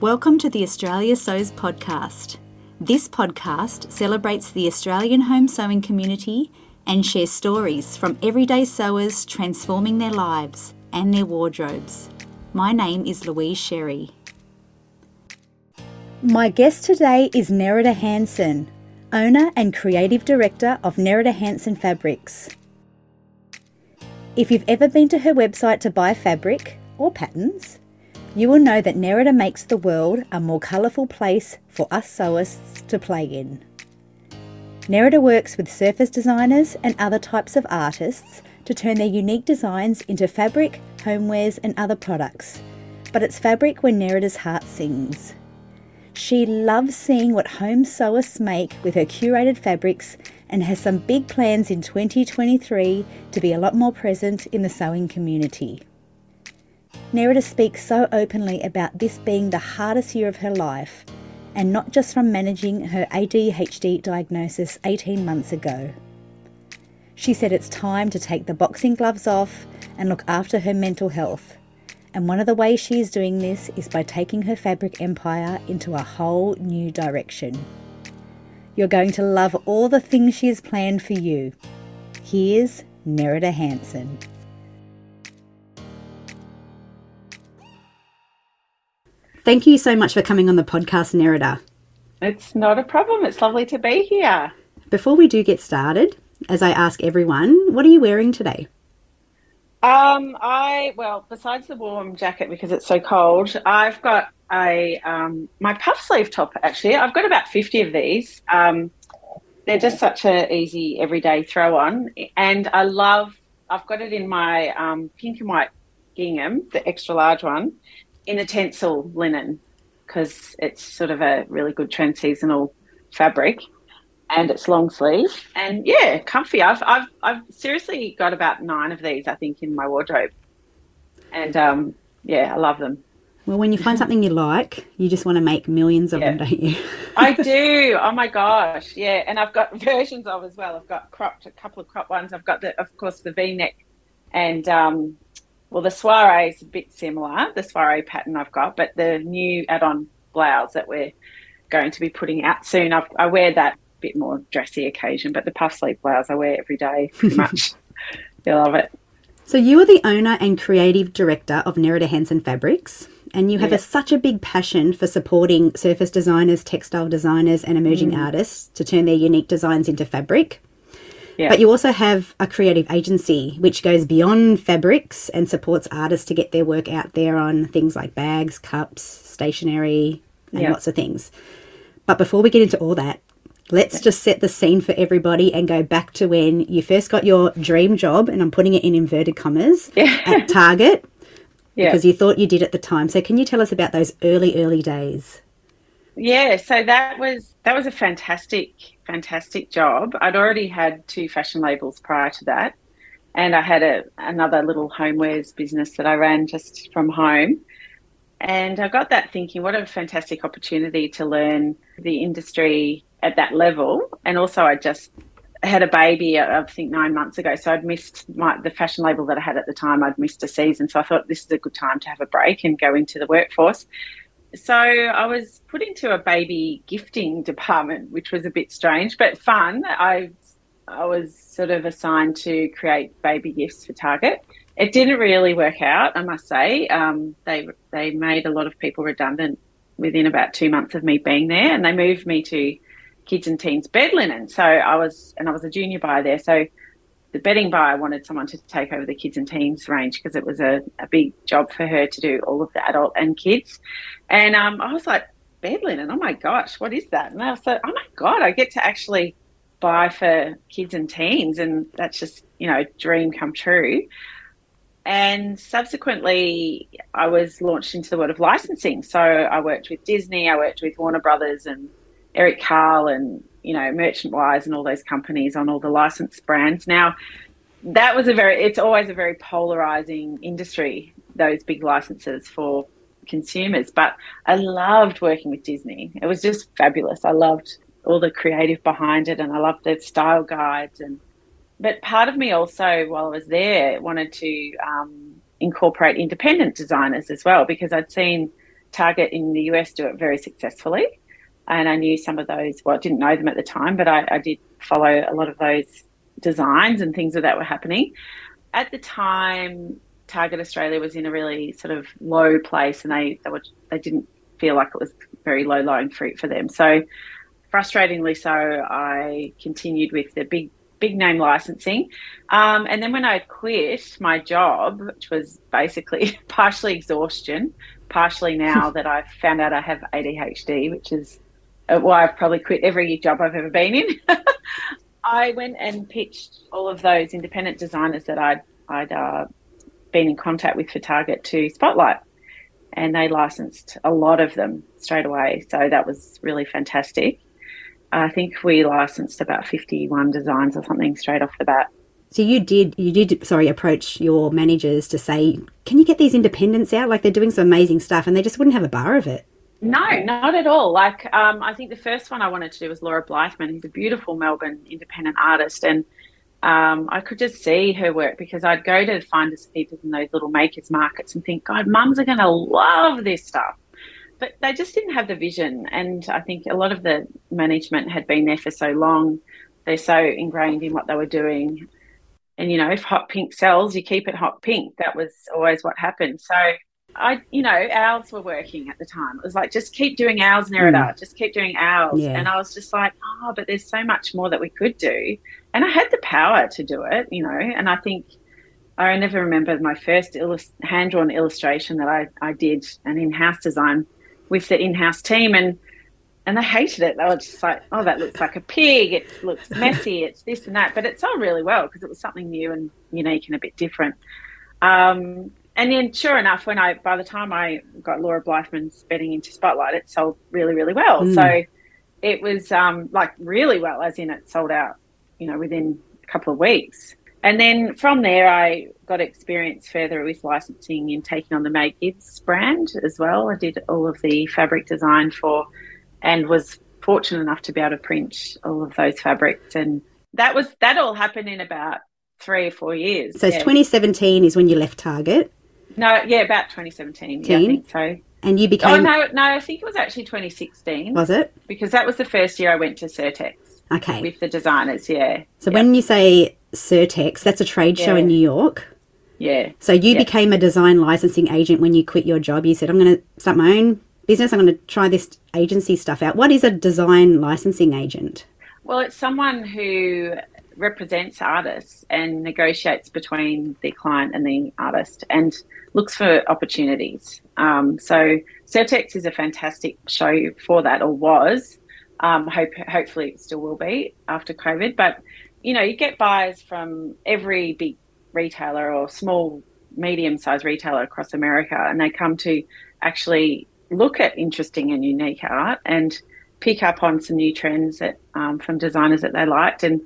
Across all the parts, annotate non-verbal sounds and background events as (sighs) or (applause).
Welcome to the Australia Sews podcast. This podcast celebrates the Australian home sewing community and shares stories from everyday sewers transforming their lives and their wardrobes. My name is Louise Sherry. My guest today is Nerida Hansen, owner and creative director of Nerida Hansen Fabrics. If you've ever been to her website to buy fabric or patterns, you will know that Nerida makes the world a more colourful place for us sewists to play in. Nerida works with surface designers and other types of artists to turn their unique designs into fabric, homewares, and other products. But it's fabric where Nerida's heart sings. She loves seeing what home sewists make with her curated fabrics and has some big plans in 2023 to be a lot more present in the sewing community. Nerida speaks so openly about this being the hardest year of her life, and not just from managing her ADHD diagnosis 18 months ago. She said it's time to take the boxing gloves off and look after her mental health. And one of the ways she is doing this is by taking her fabric empire into a whole new direction. You're going to love all the things she has planned for you. Here's Nerida Hansen. Thank you so much for coming on the podcast, Nerida. It's not a problem. It's lovely to be here. Before we do get started, as I ask everyone, what are you wearing today? Um, I well, besides the warm jacket because it's so cold, I've got a um, my puff sleeve top. Actually, I've got about fifty of these. Um, they're just such an easy everyday throw on, and I love. I've got it in my um, pink and white gingham, the extra large one, in a tencel linen because it's sort of a really good transseasonal fabric. And it's long sleeve? And yeah comfy. I've, I've i've seriously got about nine of these i think in my wardrobe. And um yeah i love them. Well when you find something you like you just want to make millions of yeah. them don't you? (laughs) I do. Oh my gosh. Yeah and i've got (laughs) versions of as well. I've got cropped a couple of crop ones. I've got the of course the v-neck and um well, the soiree is a bit similar, the soiree pattern I've got, but the new add-on blouse that we're going to be putting out soon, I've, i wear that a bit more dressy occasion, but the puff sleeve blouse I wear every day pretty much. (laughs) you love it. So you are the owner and creative director of Nerida Hansen Fabrics, and you have a, such a big passion for supporting surface designers, textile designers, and emerging mm. artists to turn their unique designs into fabric. Yeah. But you also have a creative agency which goes beyond fabrics and supports artists to get their work out there on things like bags, cups, stationery, and yeah. lots of things. But before we get into all that, let's just set the scene for everybody and go back to when you first got your dream job, and I'm putting it in inverted commas, (laughs) at Target. Yeah. Because you thought you did at the time. So, can you tell us about those early, early days? Yeah, so that was that was a fantastic, fantastic job. I'd already had two fashion labels prior to that, and I had a another little homewares business that I ran just from home. And I got that thinking, what a fantastic opportunity to learn the industry at that level. And also, I just had a baby, uh, I think nine months ago. So I'd missed my, the fashion label that I had at the time. I'd missed a season. So I thought this is a good time to have a break and go into the workforce so I was put into a baby gifting department, which was a bit strange but fun. I I was sort of assigned to create baby gifts for Target. It didn't really work out, I must say. Um, they they made a lot of people redundant within about two months of me being there, and they moved me to kids and teens bed linen. So I was and I was a junior buyer there. So the bedding buyer wanted someone to take over the kids and teens range because it was a, a big job for her to do all of the adult and kids. And um, I was like, bed linen, oh my gosh, what is that? And I was like, oh my God, I get to actually buy for kids and teens. And that's just, you know, dream come true. And subsequently, I was launched into the world of licensing. So I worked with Disney, I worked with Warner Brothers and Eric Carle and you know, Merchant Wise and all those companies on all the licensed brands. Now, that was a very, it's always a very polarizing industry, those big licenses for consumers. But I loved working with Disney. It was just fabulous. I loved all the creative behind it and I loved the style guides. And, but part of me also, while I was there, wanted to um, incorporate independent designers as well because I'd seen Target in the US do it very successfully. And I knew some of those, well, I didn't know them at the time, but I, I did follow a lot of those designs and things that were happening. At the time, Target Australia was in a really sort of low place and they, they, were, they didn't feel like it was very low lying fruit for them. So, frustratingly so, I continued with the big big name licensing. Um, and then when I quit my job, which was basically (laughs) partially exhaustion, partially now (laughs) that I've found out I have ADHD, which is why I've probably quit every job I've ever been in. (laughs) I went and pitched all of those independent designers that I'd, I'd uh, been in contact with for Target to Spotlight. And they licensed a lot of them straight away. So that was really fantastic. I think we licensed about 51 designs or something straight off the bat. So you did you did sorry approach your managers to say, can you get these independents out? Like they're doing some amazing stuff, and they just wouldn't have a bar of it. No, not at all. Like um, I think the first one I wanted to do was Laura Blythman, who's a beautiful Melbourne independent artist, and um, I could just see her work because I'd go to find people in those little makers markets and think, God, mums are going to love this stuff but they just didn't have the vision. And I think a lot of the management had been there for so long, they're so ingrained in what they were doing. And you know, if hot pink sells, you keep it hot pink. That was always what happened. So I, you know, owls were working at the time. It was like, just keep doing owls, Nerida, mm. just keep doing owls. Yeah. And I was just like, oh, but there's so much more that we could do. And I had the power to do it, you know, and I think I never remember my first illust- hand drawn illustration that I, I did an in house design with the in-house team and and they hated it. They were just like, "Oh, that looks like a pig. It looks messy. (laughs) It's this and that." But it sold really well because it was something new and unique and a bit different. Um, and then, sure enough, when I by the time I got Laura Blythman's bedding into Spotlight, it sold really, really well. Mm. So it was um, like really well, as in it sold out, you know, within a couple of weeks. And then from there, I got experience further with licensing and taking on the May Gibbs brand as well. I did all of the fabric design for, and was fortunate enough to be able to print all of those fabrics. And that was that all happened in about three or four years. So yeah. 2017 is when you left Target. No, yeah, about 2017. Yeah, I think so. And you became. Oh no, no, I think it was actually 2016. Was it? Because that was the first year I went to Surtex. Okay. With the designers, yeah. So when you say Surtex, that's a trade yeah. show in New York. Yeah. So you yeah. became a design licensing agent when you quit your job. You said, I'm going to start my own business. I'm going to try this agency stuff out. What is a design licensing agent? Well, it's someone who represents artists and negotiates between the client and the artist and looks for opportunities. Um, so Surtex is a fantastic show for that, or was. Um, hope, hopefully it still will be after COVID. But you know, you get buyers from every big retailer or small, medium sized retailer across America, and they come to actually look at interesting and unique art and pick up on some new trends that um, from designers that they liked and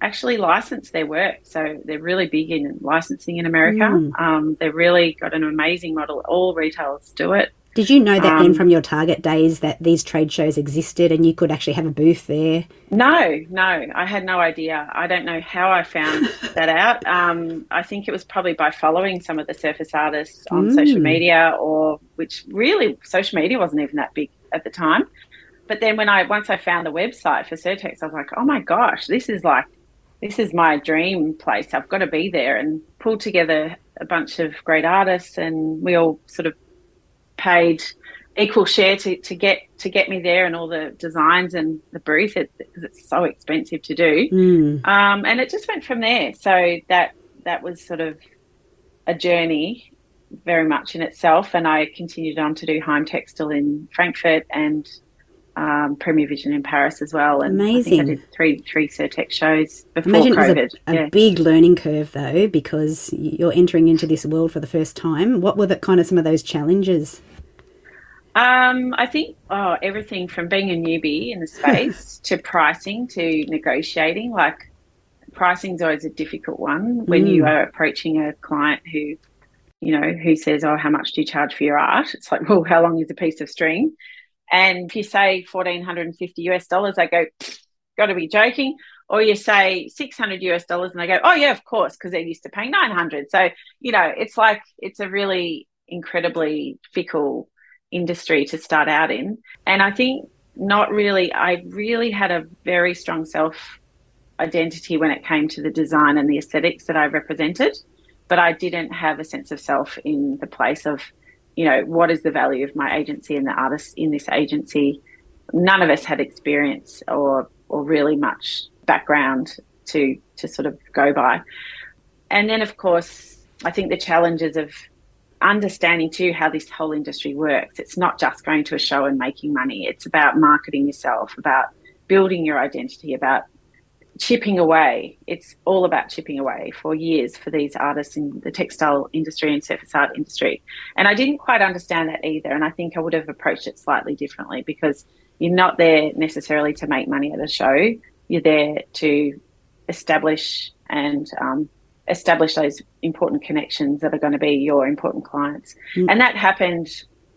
actually license their work. So they're really big in licensing in America. Mm. Um, they've really got an amazing model. All retailers do it. Did you know that um, then from your Target days that these trade shows existed and you could actually have a booth there? No, no, I had no idea. I don't know how I found (laughs) that out. Um, I think it was probably by following some of the surface artists on mm. social media, or which really social media wasn't even that big at the time. But then when I once I found the website for Surtex, I was like, oh my gosh, this is like this is my dream place. I've got to be there and pull together a bunch of great artists, and we all sort of paid equal share to, to get to get me there and all the designs and the booth because it's so expensive to do. Mm. Um, and it just went from there. So that that was sort of a journey very much in itself. And I continued on to do Heimtextil in Frankfurt and um, Premier Vision in Paris as well. And Amazing. I, I did three three Surtex shows before Imagine COVID. It was a, a yeah. big learning curve though, because you're entering into this world for the first time. What were the kind of some of those challenges? Um, I think oh, everything from being a newbie in the (laughs) space to pricing to negotiating. Like pricing is always a difficult one when mm. you are approaching a client who, you know, who says, "Oh, how much do you charge for your art?" It's like, (laughs) "Well, how long is a piece of string?" And if you say fourteen hundred and fifty US dollars, they go, "Got to be joking." Or you say six hundred US dollars, and they go, "Oh yeah, of course," because they're used to paying nine hundred. So you know, it's like it's a really incredibly fickle industry to start out in. And I think not really, I really had a very strong self identity when it came to the design and the aesthetics that I represented. But I didn't have a sense of self in the place of, you know, what is the value of my agency and the artists in this agency? None of us had experience or or really much background to to sort of go by. And then of course, I think the challenges of understanding too how this whole industry works. It's not just going to a show and making money. It's about marketing yourself, about building your identity, about chipping away. It's all about chipping away for years for these artists in the textile industry and surface art industry. And I didn't quite understand that either. And I think I would have approached it slightly differently because you're not there necessarily to make money at a show. You're there to establish and um, establish those important connections that are going to be your important clients. Mm. And that happened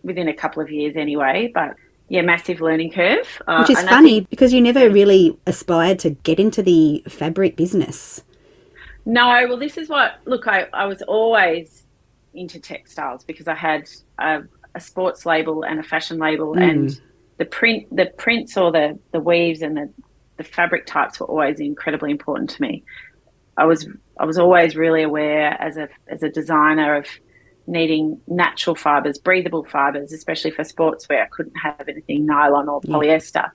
within a couple of years anyway. But yeah, massive learning curve. Uh, Which is funny think, because you never really aspired to get into the fabric business. No, well, this is what, look, I, I was always into textiles because I had a, a sports label and a fashion label mm. and the print, the prints or the, the weaves and the, the fabric types were always incredibly important to me. I was, I was always really aware as a, as a designer of needing natural fibers, breathable fibers, especially for sports where I couldn't have anything nylon or polyester. Yeah.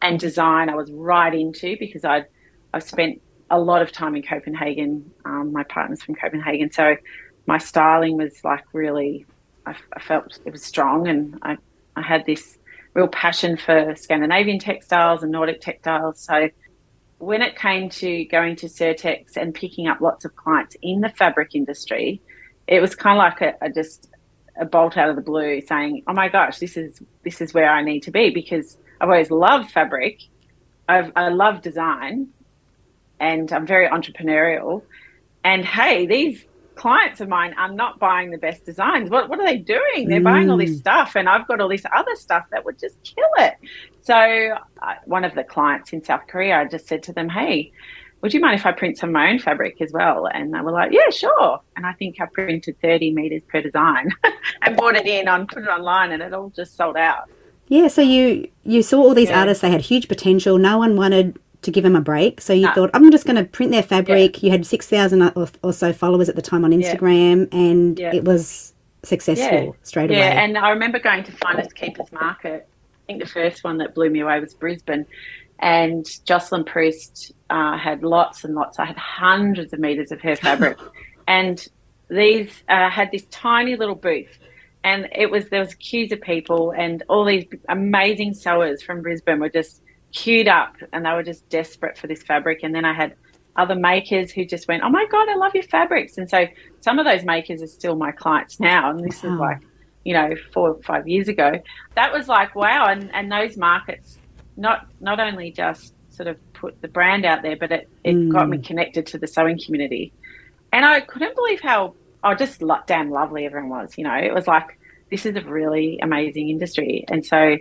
And design, I was right into because I'd I've spent a lot of time in Copenhagen. Um, my partner's from Copenhagen, so my styling was like really. I, I felt it was strong, and I I had this real passion for Scandinavian textiles and Nordic textiles. So when it came to going to Surtex and picking up lots of clients in the fabric industry, it was kind of like a, a, just a bolt out of the blue saying, "Oh my gosh, this is this is where I need to be because I've always loved fabric, I've, I love design, and I'm very entrepreneurial. And hey, these clients of mine are not buying the best designs. What what are they doing? They're mm. buying all this mm. stuff, and I've got all this other stuff that would just kill it. So uh, one of the clients in South Korea, I just said to them, "Hey." Would you mind if I print some of my own fabric as well? And they were like, yeah, sure. And I think I printed 30 meters per design (laughs) and bought it in on, put it online and it all just sold out. Yeah. So you, you saw all these yeah. artists, they had huge potential. No one wanted to give them a break. So you no. thought, I'm just going to print their fabric. Yeah. You had 6,000 or, or, so followers at the time on Instagram yeah. and it was successful straight away. Yeah. And I remember going to Finders Keepers Market. I think the first one that blew me away was Brisbane and Jocelyn Priest uh, had lots and lots. I had hundreds of meters of her fabric, (laughs) and these uh, had this tiny little booth, and it was there was queues of people, and all these amazing sewers from Brisbane were just queued up, and they were just desperate for this fabric. And then I had other makers who just went, "Oh my god, I love your fabrics!" And so some of those makers are still my clients now, and this wow. is like you know four or five years ago. That was like wow, and and those markets not not only just sort of put the brand out there, but it, it mm. got me connected to the sewing community. And I couldn't believe how oh just damn lovely everyone was. You know, it was like this is a really amazing industry, and so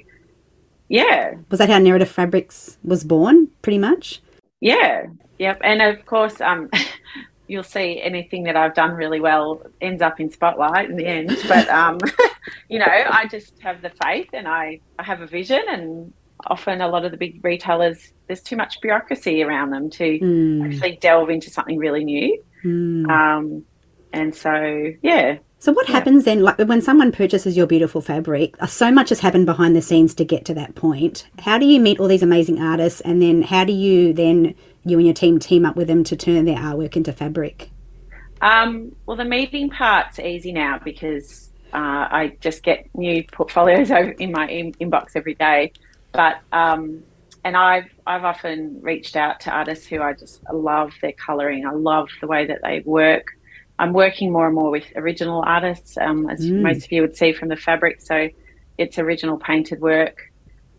yeah. Was that how Nerida Fabrics was born? Pretty much. Yeah. Yep. And of course, um, (laughs) you'll see anything that I've done really well ends up in spotlight in the end. But um, (laughs) you know, I just have the faith and I, I have a vision and often a lot of the big retailers there's too much bureaucracy around them to mm. actually delve into something really new mm. um, and so yeah so what yeah. happens then like when someone purchases your beautiful fabric uh, so much has happened behind the scenes to get to that point how do you meet all these amazing artists and then how do you then you and your team team up with them to turn their artwork into fabric um, well the meeting part's easy now because uh, I just get new portfolios (laughs) in my in- inbox every day but um, and I've I've often reached out to artists who I just love their colouring. I love the way that they work. I'm working more and more with original artists, um, as mm. most of you would see from the fabric. So it's original painted work,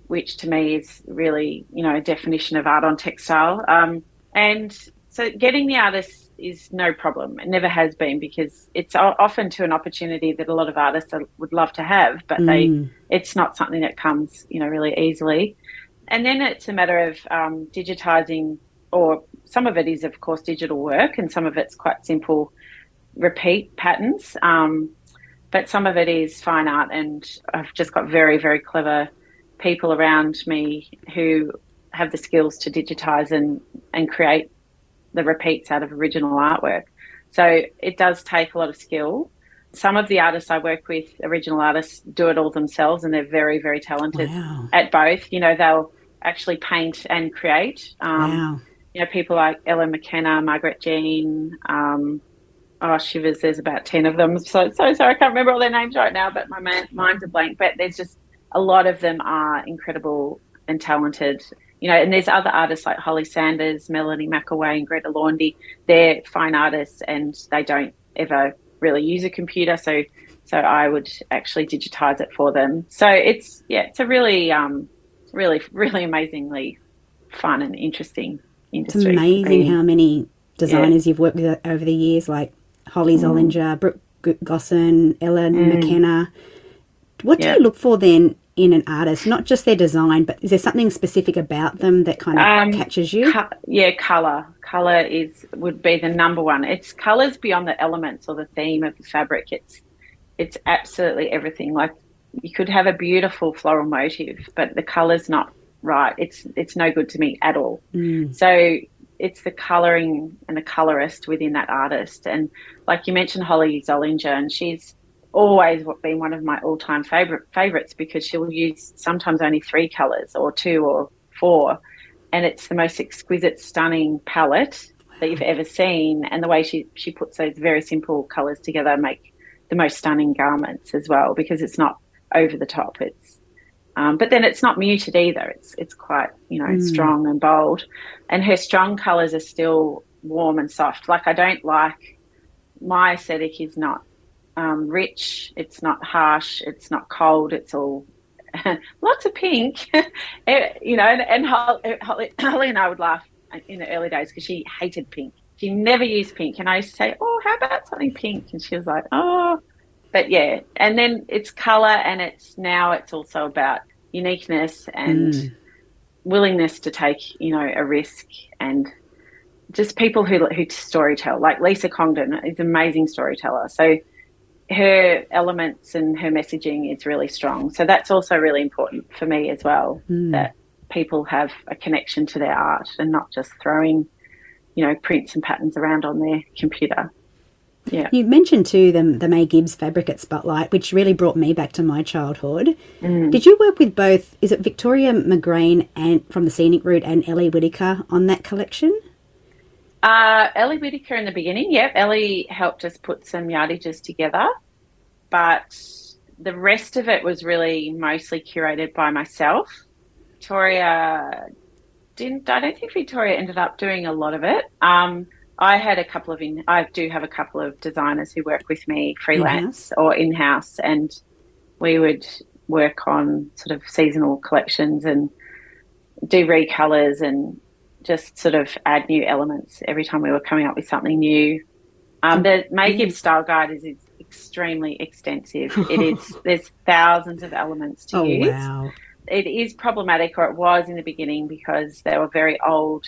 which to me is really you know a definition of art on textile. Um, and so getting the artists is no problem. It never has been because it's often to an opportunity that a lot of artists would love to have, but mm. they it's not something that comes you know really easily. And then it's a matter of um, digitizing, or some of it is of course digital work, and some of it's quite simple repeat patterns. Um, but some of it is fine art, and I've just got very, very clever people around me who have the skills to digitize and, and create the repeats out of original artwork. So it does take a lot of skill. Some of the artists I work with, original artists, do it all themselves and they're very, very talented wow. at both. You know, they'll actually paint and create. Um, wow. You know, people like Ellen McKenna, Margaret Jean, um, oh shivers there's about 10 of them so so sorry i can't remember all their names right now but my mind's a blank but there's just a lot of them are incredible and talented you know and there's other artists like holly sanders melanie mcaway and greta laundy they're fine artists and they don't ever really use a computer so so i would actually digitize it for them so it's yeah it's a really um really really amazingly fun and interesting industry. It's amazing how many designers yeah. you've worked with over the years, like Holli mm. Zollinger, Brooke Gosson, Ellen mm. McKenna. What do you look for then in an artist? Not just their design, but is there something specific about them that kind of um, catches you? Co- yeah, color. Color is would be the number one. It's colors beyond the elements or the theme of the fabric. It's it's absolutely everything. Like you could have a beautiful floral motif, but the color's not right. It's it's no good to me at all. Mm. So it's the coloring and the colorist within that artist. And like you mentioned, Holli Zollinger, and she's always been one of my all-time favorite favorites because she'll use sometimes only three colors or two or four, and it's the most exquisite, stunning palette that you've ever seen. And the way she she puts those very simple colors together make the most stunning garments as well because it's not over the top. It's um, but then it's not muted either. It's it's quite you know mm. strong and bold, and her strong colours are still warm and soft. Like I don't like my aesthetic is not um, rich. It's not harsh. It's not cold. It's all (laughs) lots of pink. (laughs) Eh, you know, and, and Holly, (clears throat) Holly and I would laugh in the early days because she hated pink. She never used pink, and I used to say, "Oh, how about something pink?" And she was like, "Oh." But yeah, and then it's color, and it's now it's also about uniqueness and mm. willingness to take, you know, a risk and just people who who storytell. Like Lisa Congdon is an amazing storyteller. So her elements and her messaging is really strong. So that's also really important for me as well. Mm. That people have a connection to their art and not just throwing, you know, prints and patterns around on their computer. Yeah. You mentioned too the, the May Gibbs fabric at Spotlight, which really brought me back to my childhood. Mm. Did you work with both, is it Victoria McGrain and from the Scenic Route and Ellie Whitaker on that collection? Uh, Ellie Whitaker in the beginning, yep. Ellie helped us put some yardages together, but the rest of it was really mostly curated by myself. Victoria didn't, I don't think Victoria ended up doing a lot of it. Um, I had a couple of in. I do have a couple of designers who work with me freelance in-house. or in house, and we would work on sort of seasonal collections and do recolors and just sort of add new elements every time we were coming up with something new. Um, the (laughs) May Gibbs style guide is, is extremely extensive. It is (laughs) there's thousands of elements to oh, use. Wow. It is problematic, or it was in the beginning, because they were very old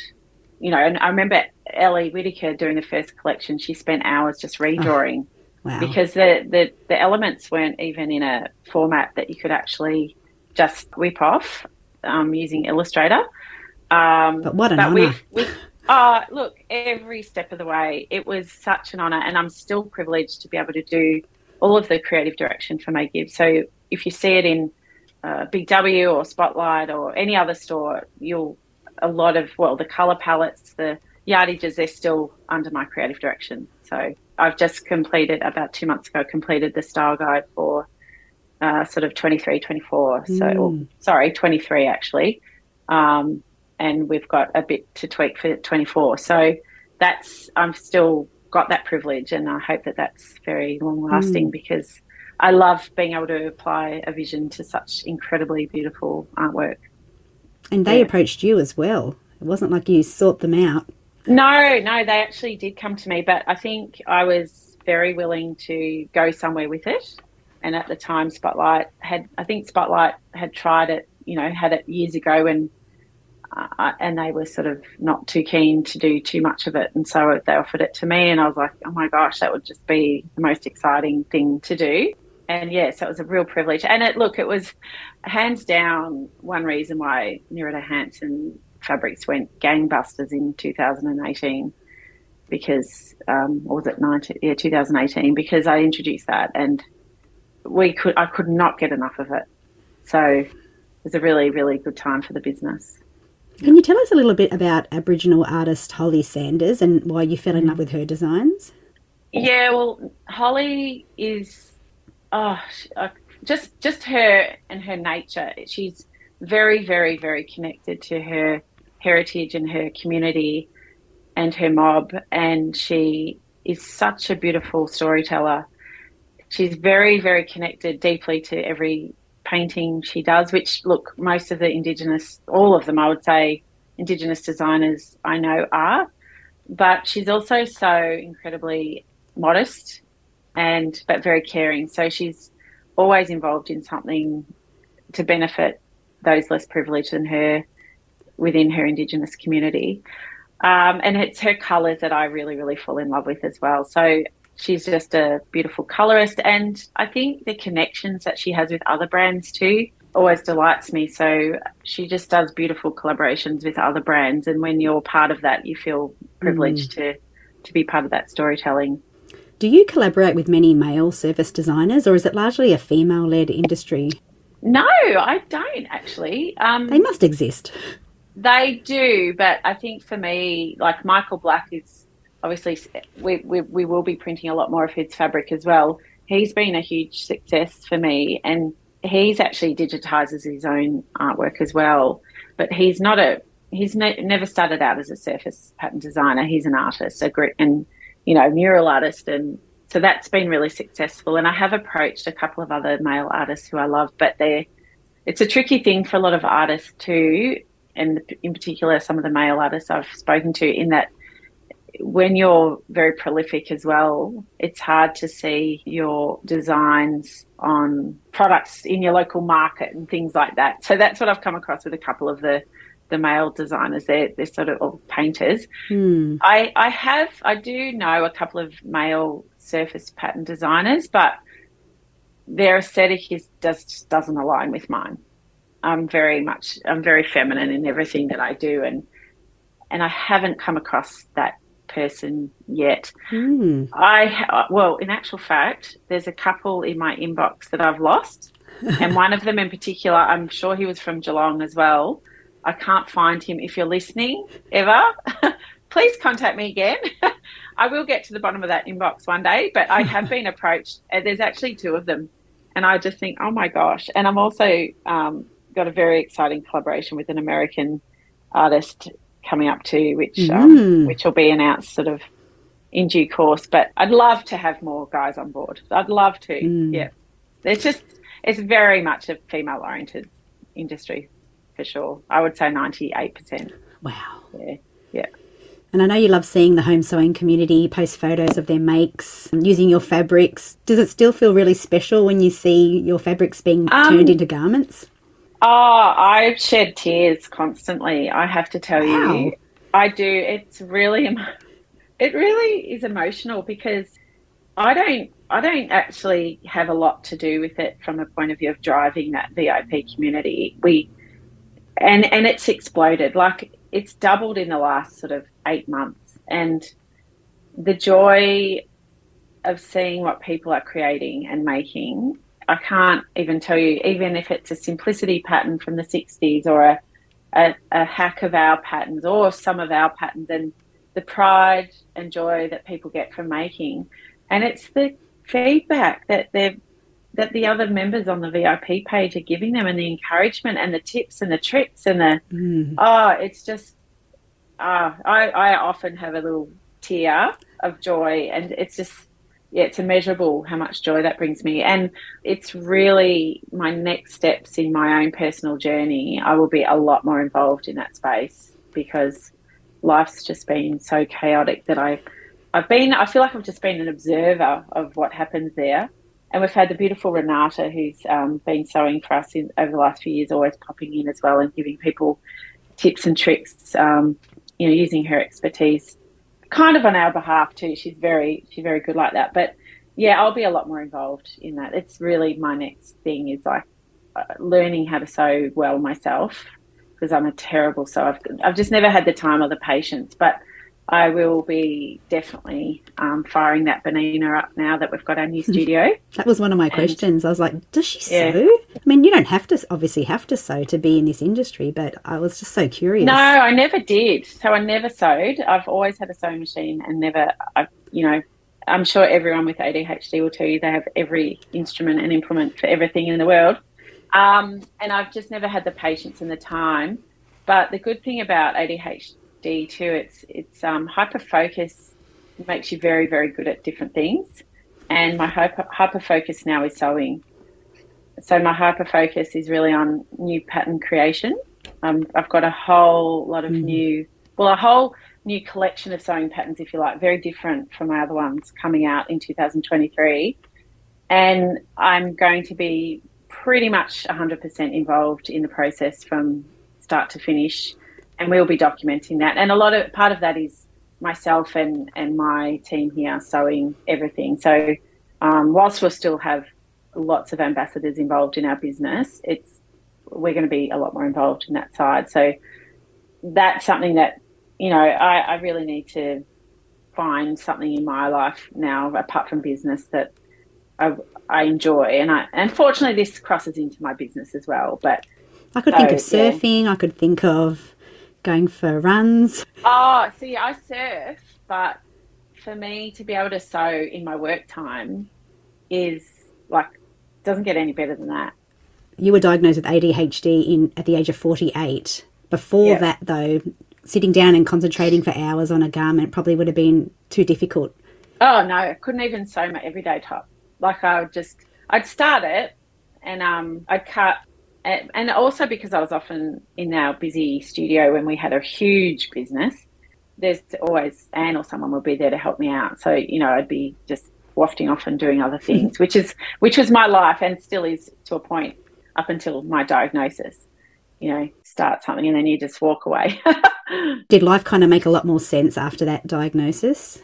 you know, and I remember Ellie Whitaker doing the first collection. She spent hours just redrawing oh, wow. because the, the the elements weren't even in a format that you could actually just whip off um, using Illustrator. Um, but what an but honour! we oh, look, every step of the way, it was such an honour, and I'm still privileged to be able to do all of the creative direction for May Gibbs. So if you see it in uh, Big W or Spotlight or any other store, you'll a lot of well the color palettes the yardages they're still under my creative direction so i've just completed about two months ago completed the style guide for uh, sort of 23 24 so mm. sorry 23 actually um, and we've got a bit to tweak for 24 so that's i'm still got that privilege and i hope that that's very long lasting mm. because i love being able to apply a vision to such incredibly beautiful artwork and they yeah. approached you as well. It wasn't like you sought them out. No, no, they actually did come to me, but I think I was very willing to go somewhere with it. And at the time, Spotlight had, I think Spotlight had tried it, you know, had it years ago, and and they were sort of not too keen to do too much of it, and so they offered it to me, and I was like, oh my gosh, that would just be the most exciting thing to do. and yeah, so it was a real privilege. And it look, it was hands down one reason why Nerida Hansen Fabrics went gangbusters in 2018 because um, or was it 19, yeah 2018 because I introduced that and we could I could not get enough of it. So it was a really really good time for the business. Can you tell us a little bit about Aboriginal artist Holly Sanders and why you fell in love with her designs? Yeah, well, Holly is oh, uh, just just her and her nature. She's very, very, very connected to her heritage and her community and her mob, and she is such a beautiful storyteller. She's very, very connected deeply to every painting she does. Which look, most of the Indigenous, all of them, I would say, Indigenous designers I know are. But she's also so incredibly modest and but very caring. So she's always involved in something to benefit those less privileged than her within her Indigenous community. Um, and it's her colours that I really, really fall in love with as well. So she's just a beautiful colorist, and I think the connections that she has with other brands too always delights me. So she just does beautiful collaborations with other brands, and when you're part of that, you feel privileged mm. to to be part of that storytelling. Do you collaborate with many male surface designers, or is it largely a female led industry? No, I don't actually. Um, they must exist. They do, but I think for me, like Michael Black is obviously, we, we, we will be printing a lot more of his fabric as well. He's been a huge success for me, and he's actually digitizes his own artwork as well. But he's not a he's ne- never started out as a surface pattern designer. He's an artist, a great and you know, mural artist. And so that's been really successful. And I have approached a couple of other male artists who I love, but they're, it's a tricky thing for a lot of artists too. And in particular, some of the male artists I've spoken to, in that when you're very prolific as well, it's hard to see your designs on products in your local market and things like that. So that's what I've come across with a couple of the the male designers. They're they're sort of painters. Hmm. I I have I do know a couple of male surface pattern designers, but their aesthetic is just doesn't align with mine. I'm very much I'm very feminine in everything that I do, and and I haven't come across that person yet. Hmm. I well, in actual fact, there's a couple in my inbox that I've lost, (laughs) and one of them in particular, I'm sure he was from Geelong as well. I can't find him. If you're listening ever, (laughs) please contact me again. (laughs) I will get to the bottom of that inbox one day, but I have been approached. There's actually two of them. And I just think, oh my gosh. And I'm also um, got a very exciting collaboration with an American artist coming up too, which mm. um, which will be announced sort of in due course. But I'd love to have more guys on board. I'd love to. Mm. Yeah. It's just, it's very much a female oriented industry for sure. I would say 98%. Wow. Yeah. Yeah. And I know you love seeing the home sewing community post photos of their makes using your fabrics. Does it still feel really special when you see your fabrics being um, turned into garments? Oh, I shed tears constantly. I have to tell wow. you, I do. It's really, it really is emotional because I don't, I don't actually have a lot to do with it from a point of view of driving that VIP community. We and and it's exploded. Like it's doubled in the last sort of eight months, and the joy of seeing what people are creating and making. I can't even tell you, even if it's a simplicity pattern from the 60s or a, a, a hack of our patterns or some of our patterns, and the pride and joy that people get from making. And it's the feedback that they're that the other members on the VIP page are giving them and the encouragement and the tips and the tricks and the mm. oh it's just uh, I, I often have a little tear of joy and it's just yeah it's immeasurable how much joy that brings me and it's really my next steps in my own personal journey I will be a lot more involved in that space because life's just been so chaotic that I I've been I feel like I've just been an observer of what happens there and we've had the beautiful Renata, who's um, been sewing for us in, over the last few years, always popping in as well and giving people tips and tricks. Um, you know, using her expertise, kind of on our behalf too. She's very, she's very good like that. But yeah, I'll be a lot more involved in that. It's really my next thing is like uh, learning how to sew well myself because I'm a terrible sewer. I've, I've just never had the time or the patience, but I will be definitely um, firing that Bernina up now that we've got our new studio. that was one of my and, questions. I was like, does she yeah. sew? I mean, you don't have to obviously have to sew to be in this industry, but I was just so curious. No, I never did. So I never sewed. I've always had a sewing machine and never, I, you know, I'm sure everyone with ADHD will tell you they have every instrument and implement for everything in the world. Um, and I've just never had the patience and the time. But the good thing about ADHD D too. It's it's um, hyper focus makes you very very good at different things, and my hyper hyper focus now is sewing. So my hyper focus is really on new pattern creation. Um, I've got a whole lot of mm. new, well, a whole new collection of sewing patterns, if you like, very different from my other ones coming out in 2023. And I'm going to be pretty much 100% involved in the process from start to finish and we'll be documenting that. And a lot of part of that is myself and and my team here sewing everything. So um, whilst we'll still have lots of ambassadors involved in our business, it's we're going to be a lot more involved in that side. So that's something that you know I, I really need to find something in my life now apart from business that I, I enjoy. And I unfortunately this crosses into my business as well, but. I could so, think of surfing. Yeah. I could think of going for runs? Oh, see, I surf, but for me to be able to sew in my work time is like doesn't get any better than that. You were diagnosed with ADHD in at the age of 48. Before yep. that though, sitting down and concentrating for hours on a garment probably would have been too difficult. Oh no, I couldn't even sew my everyday top. Like I would just I'd start it and um I'd cut and also because I was often in our busy studio when we had a huge business, there's always Anne or someone would be there to help me out. So you know, I'd be just wafting off and doing other things, (laughs) which is which was my life and still is to a point up until my diagnosis. You know, start something and then you just walk away. (laughs) Did life kind of make a lot more sense after that diagnosis?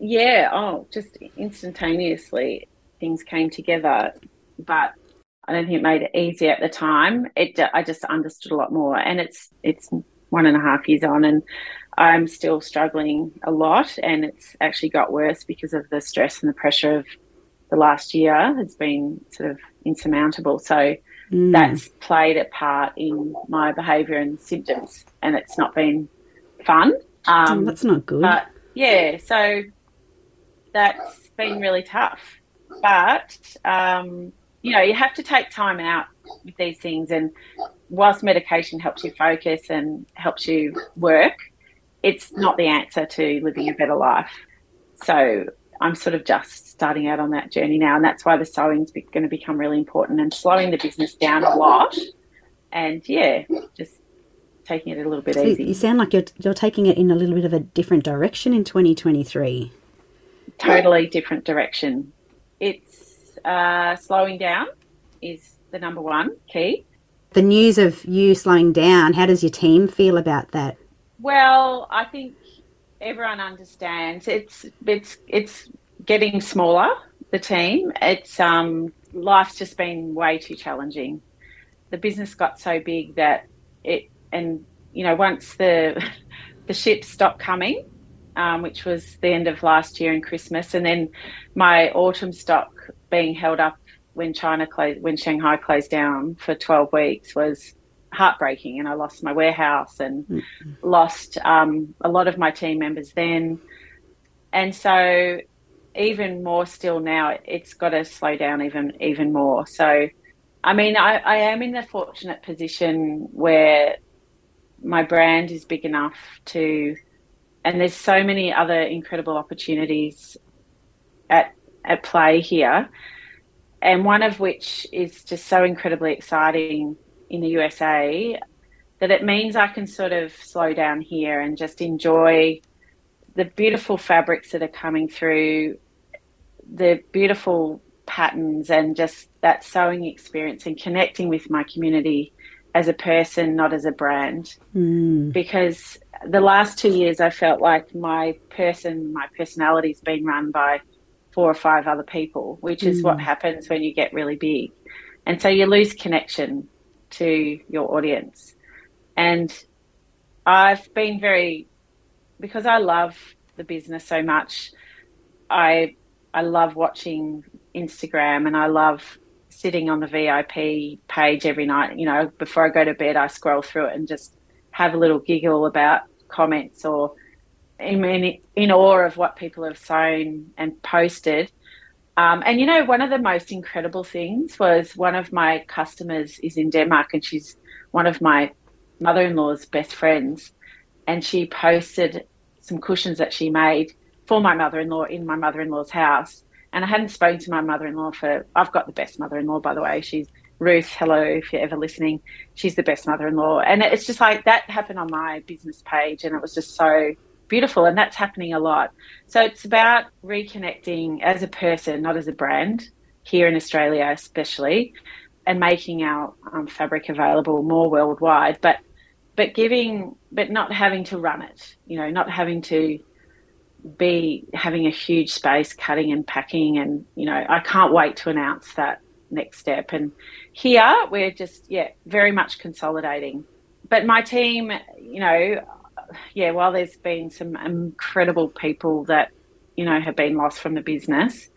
Yeah, oh, just instantaneously things came together. But I don't think it made it easy at the time. It I just understood a lot more, and it's it's one and a half years on, and I'm still struggling a lot, and it's actually got worse because of the stress and the pressure of the last year. It's been sort of insurmountable. So mm. that's played a part in my behaviour and symptoms, and it's not been fun. Um, oh, that's not good. But yeah, so that's been really tough. But um, you know, you have to take time out with these things. And whilst medication helps you focus and helps you work, it's not the answer to living a better life. So I'm sort of just starting out on that journey now. And that's why the sewing's going to become really important and slowing the business down a lot. And yeah, just taking it a little bit so easy. You sound like you're, you're taking it in a little bit of a different direction in 2023. Totally different direction. It's uh, slowing down is the number one key. The news of you slowing down, how does your team feel about that? Well, I think everyone understands it's it's it's getting smaller. The team, it's um, life's just been way too challenging. The business got so big that it, and you know, once the (laughs) the ships stopped coming, um, which was the end of last year and Christmas, and then my autumn stock being held up when China closed, when Shanghai closed down for 12 weeks was heartbreaking. And I lost my warehouse and mm-hmm. lost um, a lot of my team members then. And so, even more still now, it's got to slow down even even more. So, I mean, I, I am in the fortunate position where my brand is big enough to, and there's so many other incredible opportunities at at play here, and one of which is just so incredibly exciting in the USA that it means I can sort of slow down here and just enjoy the beautiful fabrics that are coming through, the beautiful patterns, and just that sewing experience and connecting with my community as a person, not as a brand. Mm. Because the last two years, I felt like my person, my personality has been run by four or five other people, which is mm. what happens when you get really big. And so you lose connection to your audience. And I've been very, because I love the business so much, I I love watching Instagram and I love sitting on the VIP page every night. You know, before I go to bed, I scroll through it and just have a little giggle about comments or in, in, awe of what people have sown and posted. Um, and you know, one of the most incredible things was one of my customers is in Denmark and she's one of my mother in law's best friends. And she posted some cushions that she made for my mother in law in my mother in law's house. And I hadn't spoken to my mother in law for, I've got the best mother in law, by the way. She's Ruth. Hello, if you're ever listening. She's the best mother in law. And it's just like that happened on my business page. And it was just so beautiful. And that's happening a lot. So it's about reconnecting as a person, not as a brand, here in Australia, especially, and making our um, fabric available more worldwide. But but giving, but not having to run it. You know, not having to be having a huge space cutting and packing and you know i can't wait to announce that next step and here we're just yeah very much consolidating but my team you know yeah while there's been some incredible people that you know have been lost from the business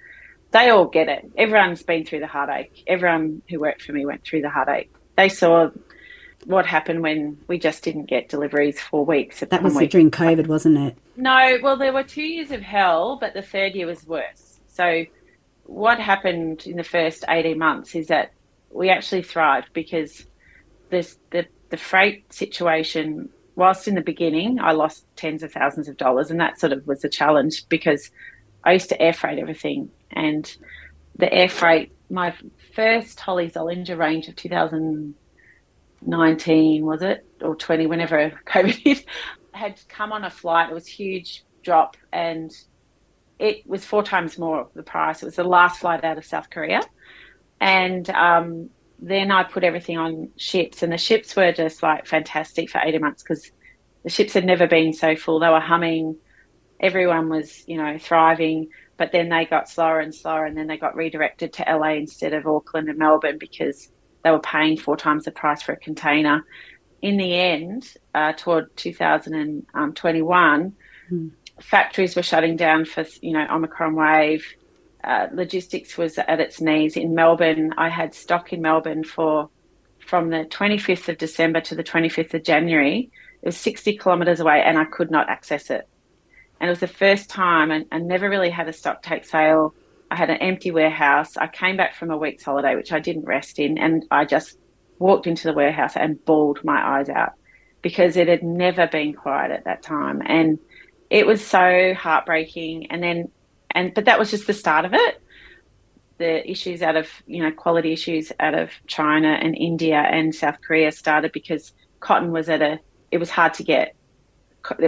they all get it everyone's been through the heartache everyone who worked for me went through the heartache they saw what happened when we just didn't get deliveries for weeks. That was week. during COVID, wasn't it? No, well, there were two years of hell, but the third year was worse. So, what happened in the first 18 months is that we actually thrived because this, the, the freight situation, whilst in the beginning, I lost tens of thousands of dollars, and that sort of was a challenge because I used to air freight everything. And the air freight, my first Holli Zollinger range of 2000 19, was it, or 20, whenever (laughs) COVID hit, had come on a flight. It was huge drop and it was four times more the price. It was the last flight out of South Korea. And um, then I put everything on ships, and the ships were just like fantastic for 18 months because the ships had never been so full. They were humming. Everyone was, you know, thriving. But then they got slower and slower, and then they got redirected to LA instead of Auckland and Melbourne because they were paying four times the price for a container. In the end, uh, toward 2021, mm. factories were shutting down for you know Omicron wave. Uh, logistics was at its knees in Melbourne. I had stock in Melbourne for from the 25th of December to the 25th of January. It was 60 kilometres away, and I could not access it. And it was the first time, and I never really had a stock take sale I had an empty warehouse. I came back from a week's holiday, which I didn't rest in, and I just walked into the warehouse and bawled my eyes out because it had never been quiet at that time. And it was so heartbreaking. And then, and, but that was just the start of it. The issues out of, you know, quality issues out of China and India and South Korea started because cotton was at a, it was hard to get.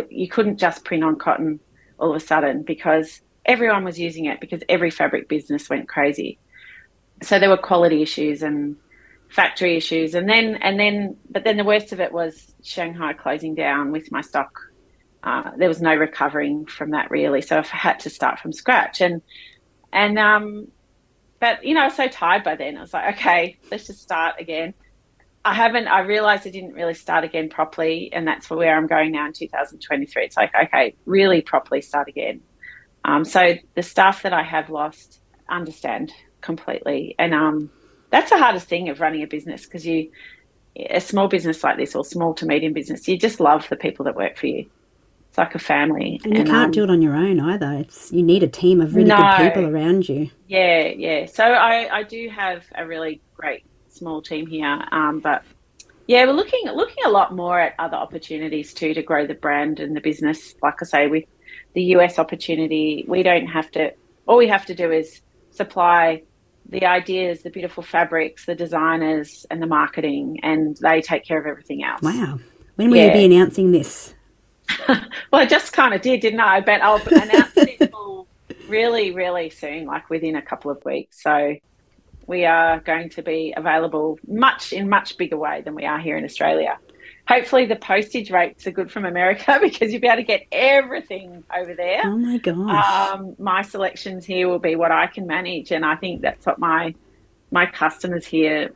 You couldn't just print on cotton all of a sudden because everyone was using it because every fabric business went crazy. So there were quality issues and factory issues, and then and then, but then the worst of it was Shanghai closing down with my stock. Uh, there was no recovering from that really, so I had to start from scratch. And and um, but you know, I was so tired by then. I was like, okay, let's just start again. I haven't. I realized I didn't really start again properly, and that's where I'm going now in 2023. It's like, okay, really properly start again. Um, so the staff that I have lost understand completely, and um, that's the hardest thing of running a business because you, a small business like this or small to medium business, you just love the people that work for you. It's like a family, and you and, can't um, do it on your own either. It's you need a team of really no, good people around you. Yeah, yeah. So I, I do have a really great small team here, um, but yeah, we're looking looking a lot more at other opportunities too to grow the brand and the business. Like I say, with the US opportunity, we don't have to, all we have to do is supply the ideas, the beautiful fabrics, the designers, and the marketing, and they take care of everything else. Wow. When will yeah. you be announcing this? (laughs) well, I just kind of did, didn't I? But I'll (laughs) announce it really, really soon, like within a couple of weeks. So we are going to be available much in much bigger way than we are here in Australia. hopefully the postage rates are good from America (laughs) because you'll be able to get everything over there. Oh my gosh. Um, my selections here will be what I can manage, and I think that's what my my customers here.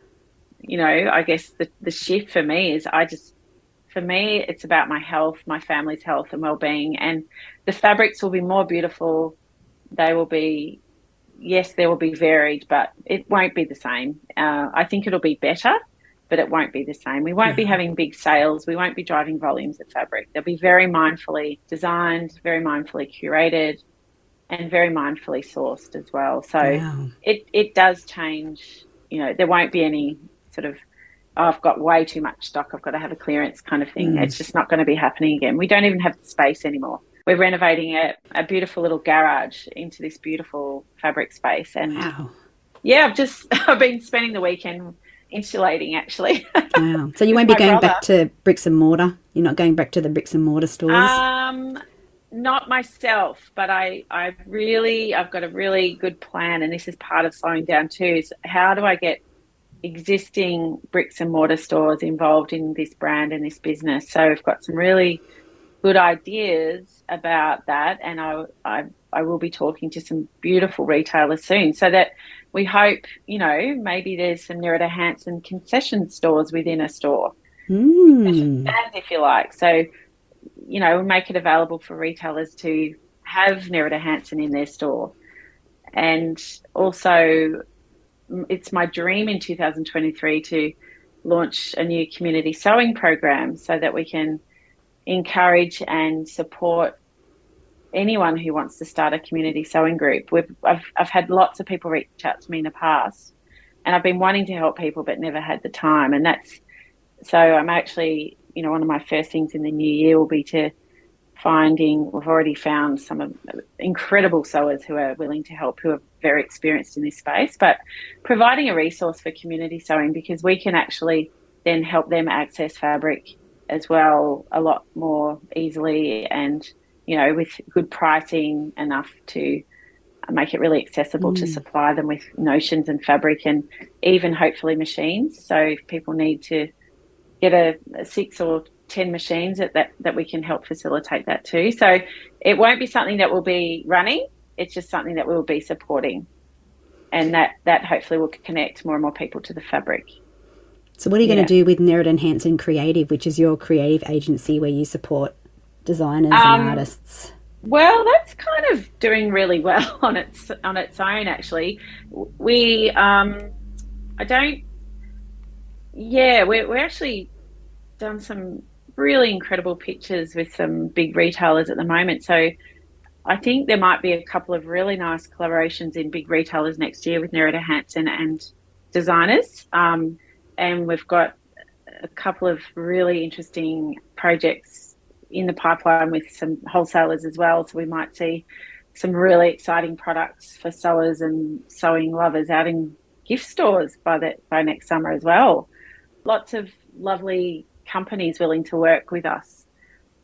You know, I guess the the shift for me is I just for me it's about my health, my family's health and well being, and the fabrics will be more beautiful. They will be. Yes, they will be varied, but it won't be the same. Uh, I think it'll be better but it won't be the same. We won't be having big sales. We won't be driving volumes of fabric. They'll be very mindfully designed, very mindfully curated, and very mindfully sourced as well. So wow. it, it does change. You know, there won't be any sort of, oh, I've got way too much stock. I've got to have a clearance kind of thing. Mm. It's just not going to be happening again. We don't even have the space anymore. We're renovating a, a beautiful little garage into this beautiful fabric space. And wow. yeah, I've just, (laughs) I've been spending the weekend insulating actually. wow. (laughs) So you won't be going brother. back to bricks and mortar? You're not going back to the bricks and mortar stores? Um, not myself, but I, I really, I've got a really good plan, and this is part of slowing down too. Is how do I get existing bricks and mortar stores involved in this brand and this business? So we've got some really good ideas about that, and I, I, I will be talking to some beautiful retailers soon, so that we hope, you know, maybe there's some Nerida Hansen concession stores within a store, mm. stands, if you like. So, you know, we make it available for retailers to have Nerida Hansen in their store. And also, it's my dream in 2023 to launch a new community sewing program so that we can encourage and support anyone who wants to start a community sewing group. We've, I've, I've had lots of people reach out to me in the past, and I've been wanting to help people but never had the time. And that's so I'm actually, you know, one of my first things in the new year will be to finding. We've already found some incredible sewers who are willing to help, who are very experienced in this space, but providing a resource for community sewing because we can actually then help them access fabric as well a lot more easily and you know, with good pricing enough to make it really accessible mm. to supply them with notions and fabric and even hopefully machines. So if people need to get a, a six or 10 machines that, that, that we can help facilitate that too. So it won't be something that will be running. It's just something that we will be supporting. And that, that hopefully will connect more and more people to the fabric. So what are you yeah. going to do with Nerida Hansen Creative, which is your creative agency where you support designers um, and artists? Well, that's kind of doing really well (laughs) on its on its own. Actually, we um, I don't. Yeah, we're we're actually done some really incredible pictures with some big retailers at the moment. So I think there might be a couple of really nice collaborations in big retailers next year with Nerida Hansen and designers. Um, and we've got a couple of really interesting projects in the pipeline with some wholesalers as well. So we might see some really exciting products for sewers and sewing lovers out in gift stores by that by next summer as well. Lots of lovely companies willing to work with us,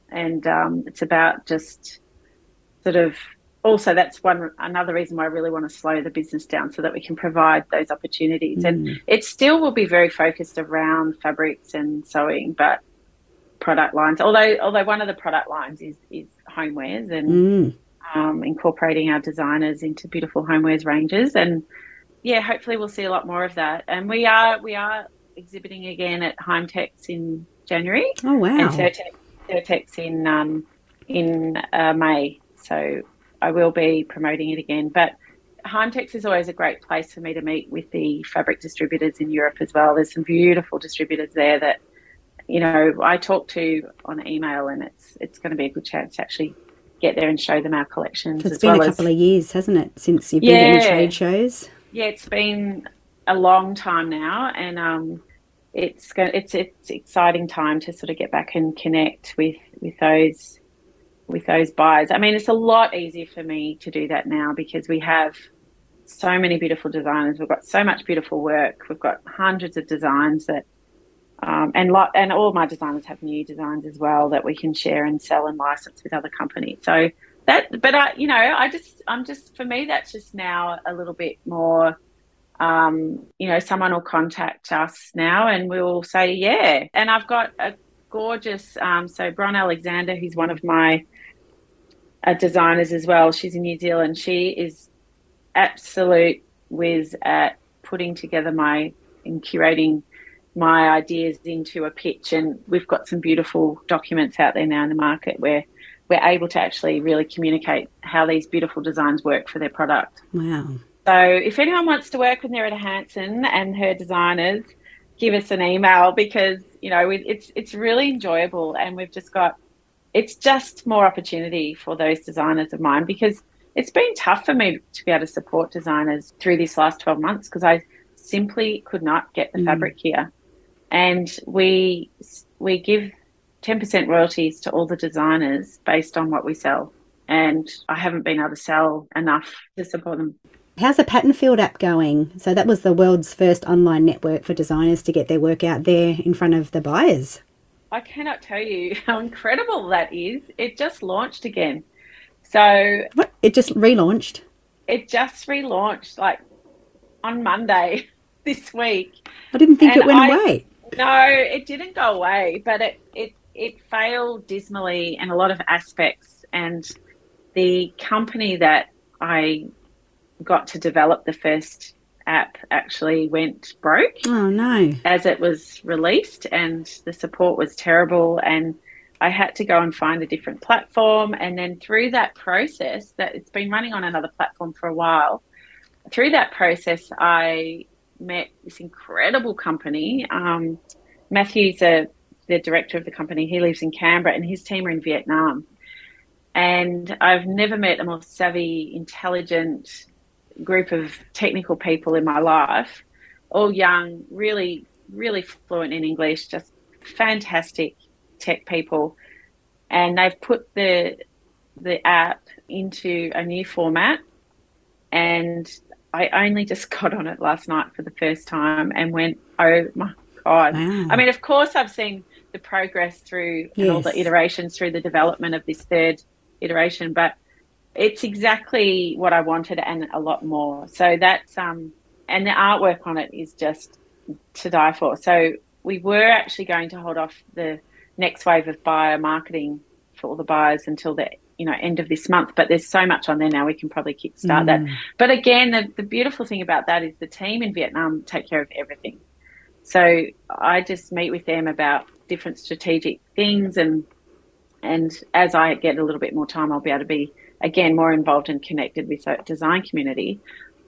and um, it's about just sort of also that's one another reason why I really want to slow the business down so that we can provide those opportunities. Mm. And it still will be very focused around fabrics and sewing, but product lines. Although although one of the product lines is is homewares and mm. um, incorporating our designers into beautiful homewares ranges. And yeah, hopefully we'll see a lot more of that. And we are we are exhibiting again at Heimtex in January. Oh wow! And Surtex in um, in uh, May. So I will be promoting it again, but. Heimtex is always a great place for me to meet with the fabric distributors in Europe as well. There's some beautiful distributors there that you know, I talk to on email, and it's it's going to be a good chance to actually get there and show them our collections. It's been well a couple as, of years, hasn't it, since you've yeah, been to trade shows? Yeah, it's been a long time now, and um, it's going it's it's exciting time to sort of get back and connect with with those with those buyers. I mean, it's a lot easier for me to do that now because we have so many beautiful designers. We've got so much beautiful work. We've got hundreds of designs that um, and lo- and all my designers have new designs as well that we can share and sell and license with other companies. So that, but I, you know, I just, I'm just, for me, that's just now a little bit more, um, you know, someone will contact us now and we'll say, yeah. And I've got a gorgeous. Um, so Bron Alexander, who's one of my uh, designers as well. She's in New Zealand. She is absolute whiz at putting together my and curating my ideas into a pitch. And we've got some beautiful documents out there now in the market where we're able to actually really communicate how these beautiful designs work for their product. Wow. So if anyone wants to work with Nerida Hansen and her designers, give us an email because you know it's it's really enjoyable and we've just got it's just more opportunity for those designers of mine because it's been tough for me to be able to support designers through this last 12 months because I simply could not get the mm. fabric here and we we give 10% royalties to all the designers based on what we sell and I haven't been able to sell enough to support them. How's the Patternfield app going? So that was the world's first online network for designers to get their work out there in front of the buyers. I cannot tell you (laughs) how incredible that is. It just launched again. So what? it just relaunched. It just relaunched like on Monday (laughs) this week. I didn't think and it went I, away. No, it didn't go away, but it, it it failed dismally in a lot of aspects. And the company that I got to develop the first app actually went broke. Oh no! As it was released, and the support was terrible, and I had to go and find a different platform. And then through that process, that it's been running on another platform for a while. Through that process, I met this incredible company. Um, Matthew's a, the director of the company. He lives in Canberra, and his team are in Vietnam. And I've never met a more savvy, intelligent group of technical people in my life, all young, really, really fluent in English, just fantastic tech people. And they've put the the app into a new format and I only just (laughs) got on it last night for the first time and went, oh my God. Wow. I mean, of course, I've seen the progress through yes. and all the iterations through the development of this third iteration, but it's exactly what I wanted and a lot more. So that's, um, and the artwork on it is just to die for. So we were actually going to hold off the next wave of buyer marketing for all the buyers until the you know end of this month but there's so much on there now we can probably kickstart mm. that but again the, the beautiful thing about that is the team in vietnam take care of everything so i just meet with them about different strategic things and and as i get a little bit more time i'll be able to be again more involved and connected with the design community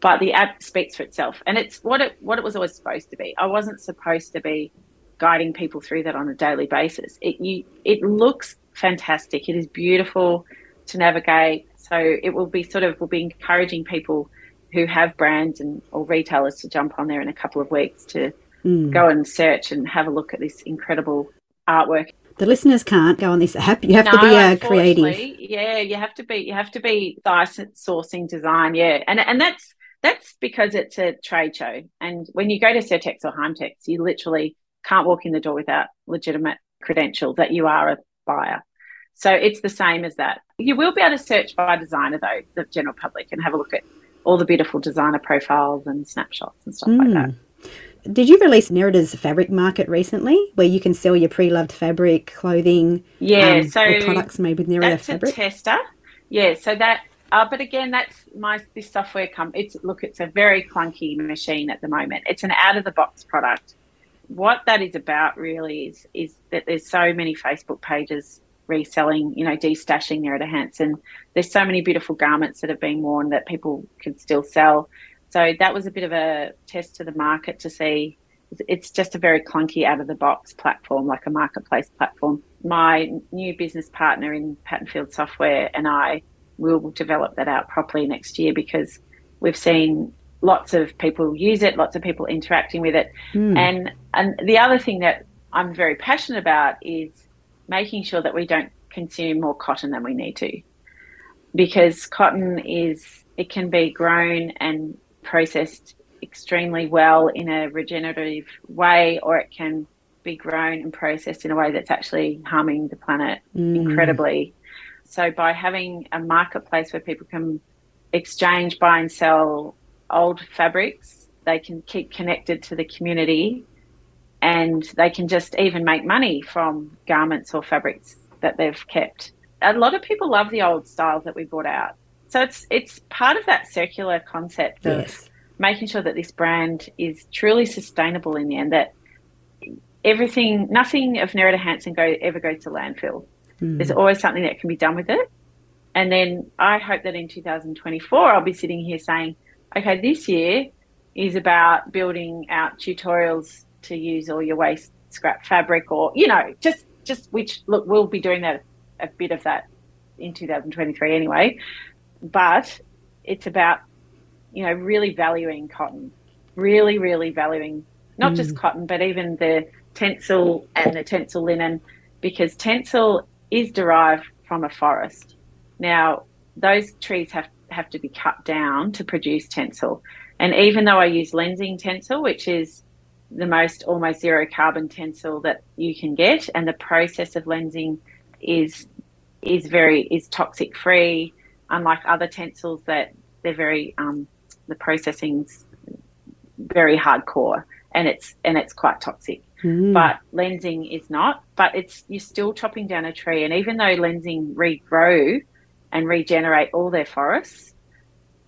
but the app speaks for itself and it's what it what it was always supposed to be i wasn't supposed to be guiding people through that on a daily basis it you it looks fantastic. It is beautiful to navigate. So it will be sort of will be encouraging people who have brands and or retailers to jump on there in a couple of weeks to mm. go and search and have a look at this incredible artwork. The listeners can't go on this app. You have no, to be a creative. Yeah, you have to be. You have to be sourcing design. Yeah, and and that's that's because it's a trade show. And when you go to Surtex or Heimtex, you literally can't walk in the door without legitimate credentials that you are a buyer. So it's the same as that. You will be able to search by designer though, the general public, and have a look at all the beautiful designer profiles and snapshots and stuff mm. like that. Did you release Nerida's fabric market recently, where you can sell your pre-loved fabric, clothing, yeah, um, so products made with Nerida that's fabric? A tester, yeah. So that, uh, but again, that's my this software. Come, it's look, it's a very clunky machine at the moment. It's an out-of-the-box product what that is about really is is that there's so many Facebook pages reselling, you know, destashing Nerida Hansen. There's so many beautiful garments that have been worn that people could still sell. So that was a bit of a test to the market to see. It's just a very clunky out of the box platform, like a marketplace platform. My new business partner in Patternfield Software and I will develop that out properly next year because we've seen lots of people use it, lots of people interacting with it. Mm. And and the other thing that I'm very passionate about is making sure that we don't consume more cotton than we need to. Because cotton is it can be grown and processed extremely well in a regenerative way or it can be grown and processed in a way that's actually harming the planet mm. incredibly. So by having a marketplace where people can exchange, buy and sell old fabrics. They can keep connected to the community and they can just even make money from garments or fabrics that they've kept. A lot of people love the old styles that we brought out. So it's it's part of that circular concept of yes. making sure that this brand is truly sustainable in the end that everything nothing of Nerida Hansen go ever goes to landfill. Mm. There's always something that can be done with it. And then I hope that in 2024 I'll be sitting here saying, okay, this year is about building out tutorials to use all your waste scrap fabric or you know just just which look we'll be doing that a bit of that in 2023 anyway but it's about you know really valuing cotton really really valuing not mm. just cotton but even the Tencel and the Tencel linen because Tencel is derived from a forest now those trees have have to be cut down to produce Tencel, and even though i use Lenzing Tencel, which is the most almost zero carbon Tencel that you can get, and the process of Lenzing is is very is toxic free. Unlike other tencels that they're very um, the processing's very hardcore and it's and it's quite toxic. Mm. But Lenzing is not. But it's you're still chopping down a tree, and even though Lenzing regrow and regenerate all their forests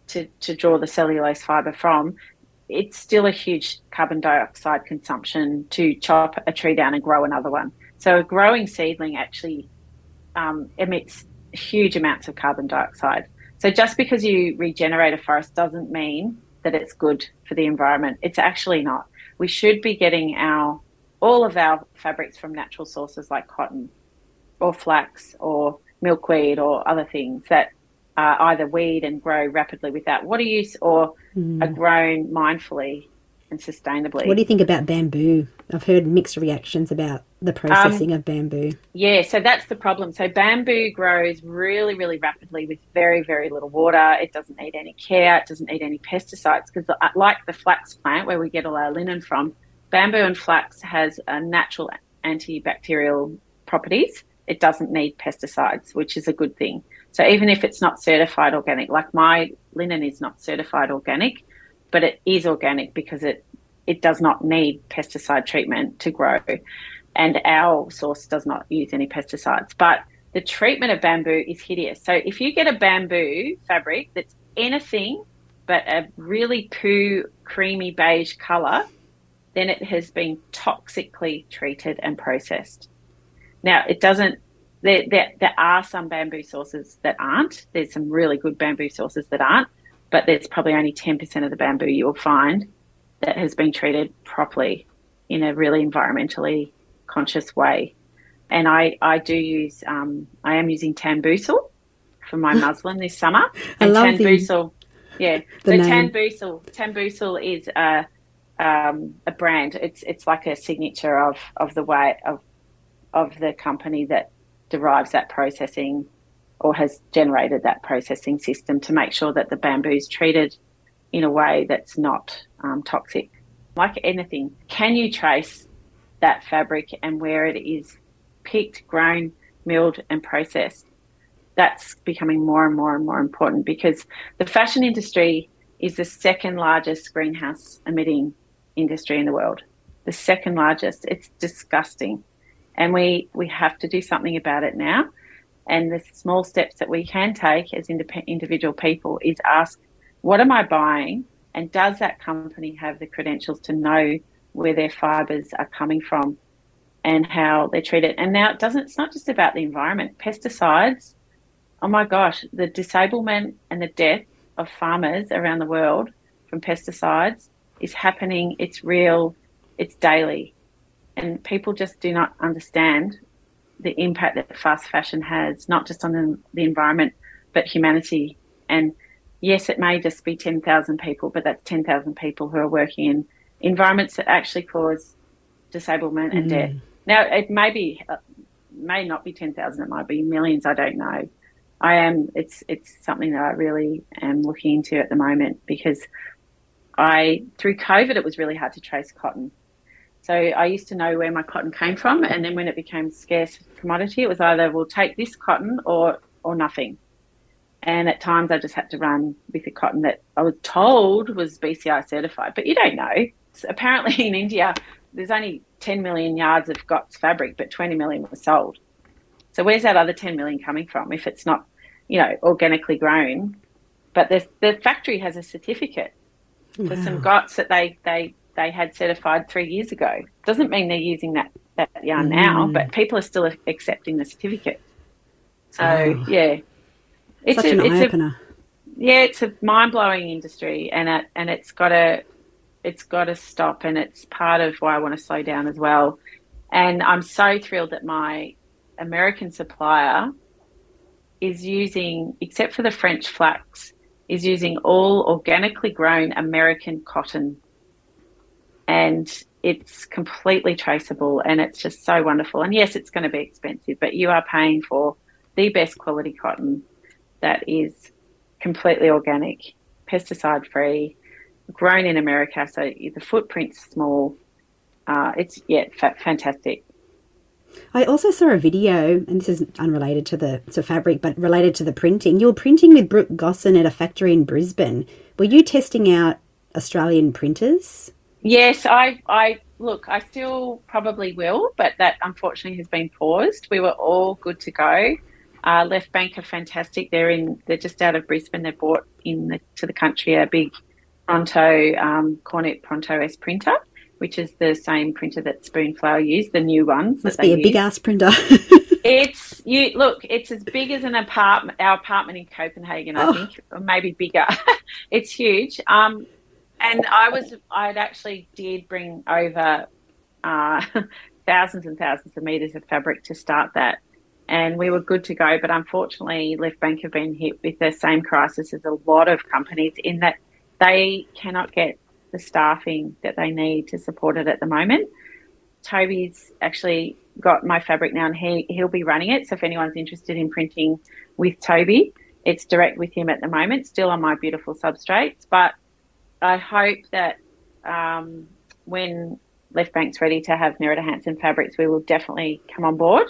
to, to draw the cellulose fiber from, it's still a huge carbon dioxide consumption to chop a tree down and grow another one. So a growing seedling actually um, emits huge amounts of carbon dioxide. So just because you regenerate a forest doesn't mean that it's good for the environment. It's actually not. We should be getting our all of our fabrics from natural sources like cotton or flax or milkweed or other things that either weed and grow rapidly without water use or mm. are grown mindfully and sustainably. What do you think about bamboo? I've heard mixed reactions about the processing um, of bamboo. Yeah, so that's the problem. So bamboo grows really, really rapidly with very, very little water. It doesn't need any care. It doesn't need any pesticides because, uh, like the flax plant where we get all our linen from, bamboo and flax has a natural antibacterial properties. It doesn't need pesticides, which is a good thing. So even if it's not certified organic, like my linen is not certified organic, but it is organic because it it does not need pesticide treatment to grow, and our source does not use any pesticides. But the treatment of bamboo is hideous. So if you get a bamboo fabric that's anything but a really poo creamy beige color, then it has been toxically treated and processed. Now it doesn't there, there, there are some bamboo sources that aren't. There's some really good bamboo sources that aren't, but there's probably only 10% of the bamboo you will find that has been treated properly in a really environmentally conscious way. And I, I do use, um, I am using Tambusil for my (laughs) muslin this summer. And I love Tambusil, the, yeah. The so name. Tambusil, Tambusil is a, um, a brand. It's, it's like a signature of, of the way of, of the company that derives that processing or has generated that processing system to make sure that the bamboo is treated in a way that's not um, toxic. Like anything, can you trace that fabric and where it is picked, grown, milled, and processed? That's becoming more and more and more important because the fashion industry is the second largest greenhouse emitting industry in the world. The second largest. It's disgusting and we we have to do something about it now. And the small steps that we can take as individual people is ask, what am I buying? And does that company have the credentials to know where their fibers are coming from and how they're treated? And now it doesn't, it's not just about the environment. Pesticides, oh my gosh, the disablement and the death of farmers around the world from pesticides is happening. It's real. It's daily and people just do not understand the impact that fast fashion has, not just on the, the environment, but humanity. And yes, it may just be 10,000 people, but that's 10,000 people who are working in environments that actually cause disablement and mm. death. Now, it may be, uh, may not be 10,000, it might be millions, I don't know. I am, it's, it's something that I really am looking into at the moment because I, through COVID, it was really hard to trace cotton so I used to know where my cotton came from, and then when it became scarce commodity, it was either we'll take this cotton or or nothing. And at times, I just had to run with the cotton that I was told was BCI certified, but you don't know. So apparently, (laughs) in India, there's only 10 million yards of GOTS fabric, but 20 million was sold. So where's that other 10 million coming from if it's not, you know, organically grown? But the, the factory has a certificate wow. for some GOTS that they, they, they had certified three years ago. Doesn't mean they're using that, that yarn mm. now, but people are still accepting the certificate. So, oh. yeah. It's Such a, an eye opener. Yeah, it's a mind blowing industry and it, and it's got a it's got to stop, and it's part of why I want to slow down as well. And I'm so thrilled that my American supplier is using, except for the French flax, is using all organically grown American cotton. And it's completely traceable and it's just so wonderful. And yes, it's going to be expensive, but you are paying for the best quality cotton that is completely organic, pesticide free, grown in America, so the footprint's small. Uh, it's yeah, fa- fantastic. I also saw a video, and this is unrelated to the to fabric, but related to the printing. You were printing with Brooke Gosson at a factory in Brisbane. Were you testing out Australian printers? Yes, I, I look. I still probably will, but that unfortunately has been paused. We were all good to go. Uh, Left Bank are fantastic. They're in. They're just out of Brisbane. They brought in the, to the country a big Pronto um, Kornit Pronto S printer, which is the same printer that Spoonflower used, the new ones. Must be a big ass printer. (laughs) it's you look. It's as big as an apartment. Our apartment in Copenhagen, I oh. think, or maybe bigger. (laughs) it's huge. Um, and I was, I'd actually did bring over uh, (laughs) thousands and thousands of meters of fabric to start that and we were good to go. But unfortunately, Left Bank have been hit with the same crisis as a lot of companies in that they cannot get the staffing that they need to support it at the moment. Toby's actually got my fabric now and he, he'll be running it. So if anyone's interested in printing with Toby, it's direct with him at the moment, still on my beautiful substrates. But I hope that um, when Left Bank's ready to have Nerida Hansen fabrics, we will definitely come on board.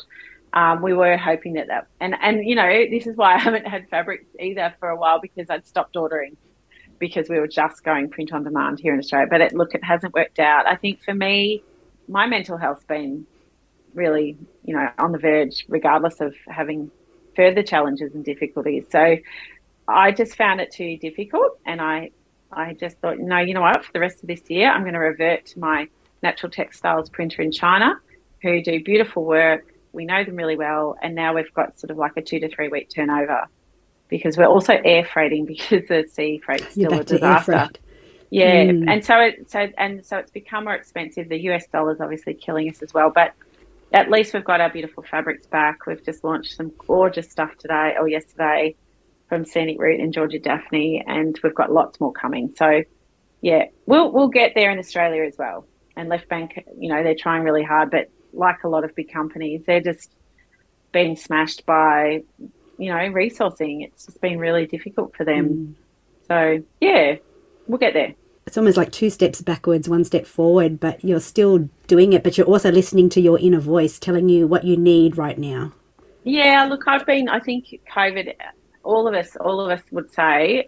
Um, we were hoping that that, and, and you know, this is why I haven't had fabrics either for a while because I'd stopped ordering because we were just going print on demand here in Australia. But it, look, it hasn't worked out. I think for me, my mental health's been really, you know, on the verge, regardless of having further challenges and difficulties. So I just found it too difficult, and I, I just thought, no, you know what? For the rest of this year, I'm going to revert to my natural textiles printer in China, who do beautiful work. We know them really well, and now we've got sort of like a two to three week turnover because we're also air freighting (laughs) because the sea freight's still a disaster. Yeah, mm. and so it so and so it's become more expensive. The US dollar is obviously killing us as well, but at least we've got our beautiful fabrics back. We've just launched some gorgeous stuff today or yesterday from Scenic Route and Georgia Daphne, and we've got lots more coming. So yeah, we'll we'll get there in Australia as well. And Left Bank, you know, they're trying really hard, but like a lot of big companies, they're just being smashed by you know, resourcing. It's just been really difficult for them. Mm. So, yeah, we'll get there. It's almost like two steps backwards, one step forward, but you're still doing it, but you're also listening to your inner voice telling you what you need right now. Yeah, look, I've been, I think COVID, all of us, all of us would say,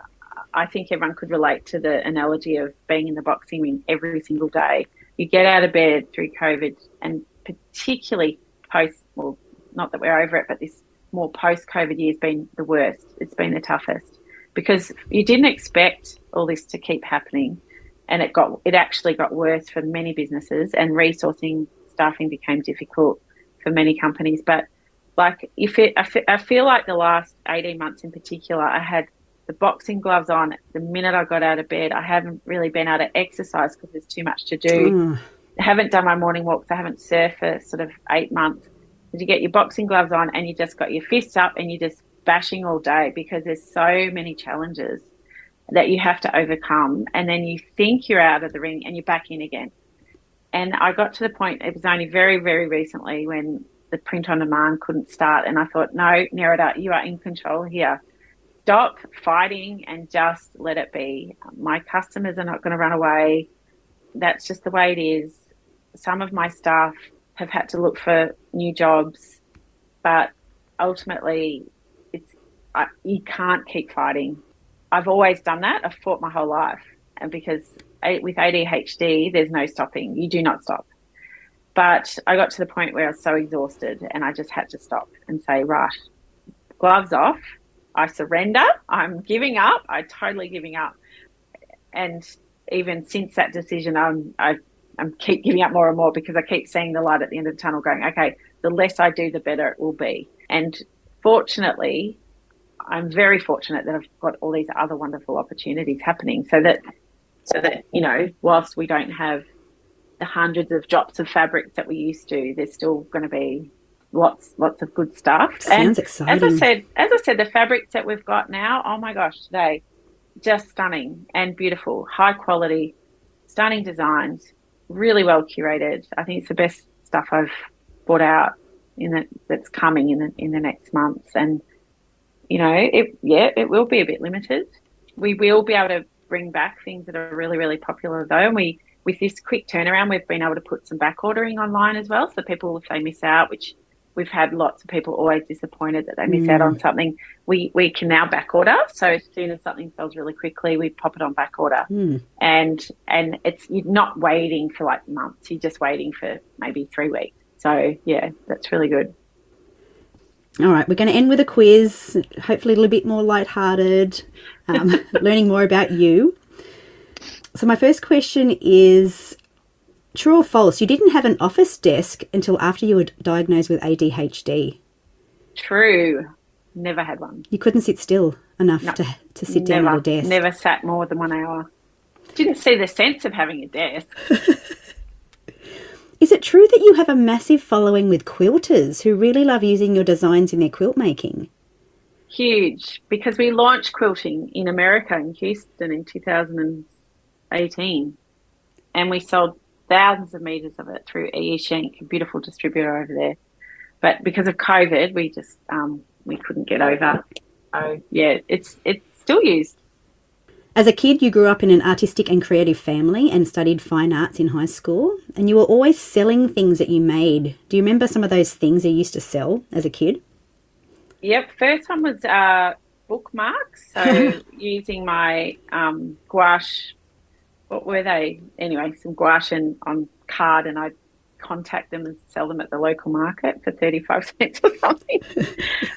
I think everyone could relate to the analogy of being in the boxing ring every single day. You get out of bed through COVID and particularly post, well, not that we're over it, but this more post COVID year has been the worst. It's been the toughest because you didn't expect all this to keep happening, and it got it actually got worse for many businesses, and resourcing staffing became difficult for many companies. But like if it, I feel like the last eighteen months in particular, I had the boxing gloves on the minute I got out of bed. I haven't really been able to exercise because there's too much to do. Mm. I haven't done my morning walks. I haven't surfed for sort of eight months you get your boxing gloves on and you just got your fists up and you're just bashing all day because there's so many challenges that you have to overcome. And then you think you're out of the ring and you're back in again. And I got to the point, it was only very, very recently when the print on demand couldn't start. And I thought, no, Nerida, you are in control here. Stop fighting and just let it be. My customers are not going to run away. That's just the way it is. Some of my staff have had to look for new jobs, but ultimately, it's I, you can't keep fighting. I've always done that. I've fought my whole life, and because eh, with ADHD, there's no stopping. You do not stop. But I got to the point where I was so exhausted and I just had to stop and say, right, gloves off. I surrender. I'm giving up. I'm totally giving up. And even since that decision, I'm, I, I'm keep giving up more and more because I keep seeing the light at the end of the tunnel going, okay, the less I do, the better it will be. And fortunately, I'm very fortunate that I've got all these other wonderful opportunities happening so that so that, you know, whilst we don't have the hundreds of drops of fabrics that we used to, there's still going to be lots lots of good stuff. Sounds and exciting. As I said, as I said, the fabrics that we've got now, oh my gosh, today, just stunning and beautiful, high quality, stunning designs, really well curated. I think it's the best stuff I've brought out in the, that's coming in the, in the next months. And you know, it yeah, it will be a bit limited. We will be able to bring back things that are really really popular though, and we with this quick turnaround, we've been able to put some back ordering online as well. So people, if they miss out, which we've had lots of people always disappointed that they miss mm. out on something, we, we can now back order. So as soon as something sells really quickly, we pop it on back order. Mm. And and it's you're not waiting for like months, you're just waiting for maybe three weeks. So yeah, that's really good. All right, we're going to end with a quiz, hopefully a little bit more lighthearted, um, (laughs) learning more about you. So, my first question is true or false? You didn't have an office desk until after you were diagnosed with ADHD. True. Never had one. You couldn't sit still enough no, to, to sit never, down at a desk. Never sat more than one hour. Didn't see the sense of having a desk. (laughs) Is it true that you have a massive following with quilters who really love using your designs in their quilt making? Huge, because we launched quilting in America in Houston in 2018, and we sold thousands of meters of it through EE Schenck, a beautiful distributor over there. But because of COVID, we just um, we couldn't get over. So yeah, it's it's still used. As a kid, you grew up in an artistic and creative family and studied fine arts in high school, and you were always selling things that you made. Do you remember some of those things you used to sell as a kid? Yep, first one was uh, bookmarks. So (laughs) using my um, gouache, what were they? Anyway, some gouache on card, and I'd contact them and sell them at the local market for 35 (laughs) cents or something.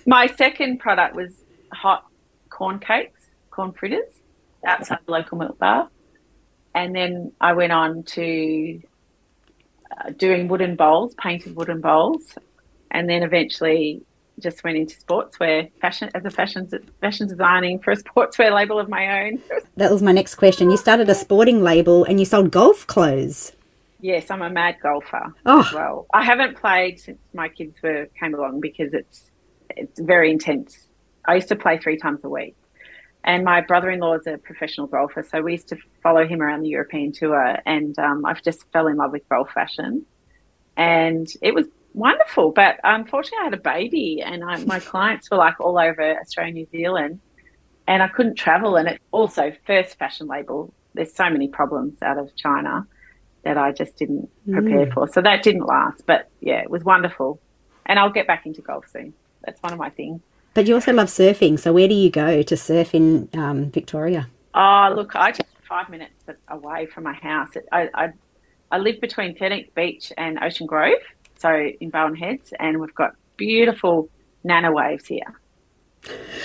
my second product was hot corn cakes, corn fritters outside the local milk bar. And then I went on to uh, doing wooden bowls, painted wooden bowls, and then eventually just went into sportswear fashion as a fashion fashion designing for a sportswear label of my own. (laughs) that was my next question. You started a sporting label and you sold golf clothes. Yes, I'm a mad golfer. Oh. well, I haven't played since my kids were came along because it's it's very intense. I used to play three times a week. And my brother-in-law is a professional golfer, so we used to follow him around the European tour. And um, I've just fell in love with golf fashion, and it was wonderful. But unfortunately, I had a baby, and I, my clients were like all over Australia, New Zealand, and I couldn't travel. And it also first fashion label. There's so many problems out of China that I just didn't prepare mm. for. So that didn't last. But yeah, it was wonderful, and I'll get back into golf soon. That's one of my things. But you also love surfing. So where do you go to surf in um, Victoria? Oh, look, I just five minutes away from my house. I, I, I live between 13th Beach and Ocean Grove, so in Barwon Heads, and we've got beautiful nano waves here.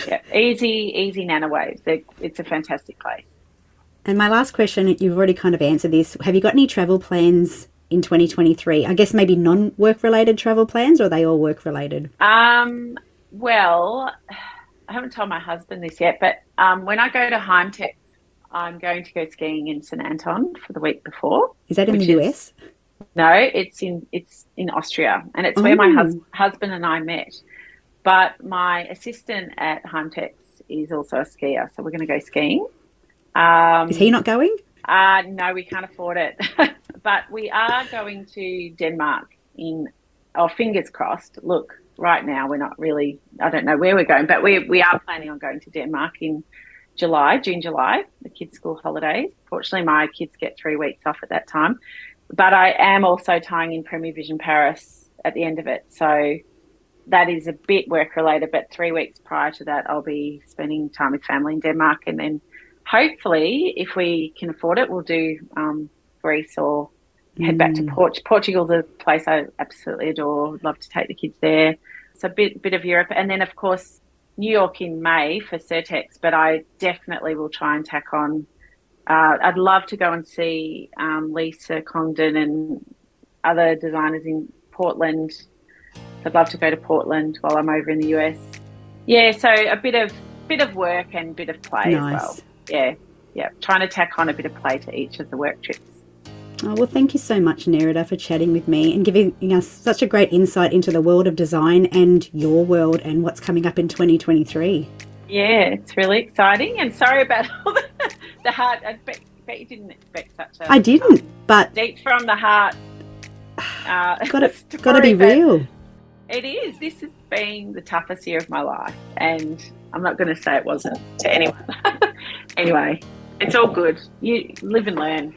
Yeah, easy, easy nano waves. They're, it's a fantastic place. And my last question, you've already kind of answered this. Have you got any travel plans in 2023? I guess maybe non-work related travel plans, or are they all work related? Um, well, I haven't told my husband this yet, but um, when I go to Heimtex, I'm going to go skiing in St Anton for the week before. Is that in the US? Is, no, it's in it's in Austria, and it's where my hus- husband and I met. But my assistant at Heimtex is also a skier, so we're going to go skiing. Um, is he not going? Uh, no, we can't afford it. (laughs) but we are going to Denmark in, oh, fingers crossed. Look, right now we're not really I don't know where we're going, but we we are planning on going to Denmark in July, June, July, the kids' school holidays. Fortunately, my kids get three weeks off at that time. But I am also tying in Premier Vision Paris at the end of it. So that is a bit work related, but three weeks prior to that, I'll be spending time with family in Denmark. And then hopefully, if we can afford it, we'll do um, Greece or head back to Port- Portugal's a place I absolutely adore. Love to take the kids there. So a bit bit of Europe, and then of course New York in May for Surtex. But I definitely will try and tack on. Uh, I'd love to go and see um, Lisa Congdon and other designers in Portland. I'd love to go to Portland while I'm over in the US. Yeah, so a bit of bit of work and bit of play Nice. as well. Yeah, yeah. Trying to tack on a bit of play to each of the work trips. Oh, well, thank you so much, Nerida, for chatting with me and giving us such a great insight into the world of design and your world and what's coming up in 2023. Yeah, it's really exciting. And sorry about (laughs) all the, the heart. I bet, bet you didn't expect such a I didn't, but deep from the heart. (sighs) Uh, gotta, (laughs) gotta be real. It is. This has been the toughest year of my life, and I'm not going to say it wasn't to anyone. (laughs) anyway, it's all good. You live and learn.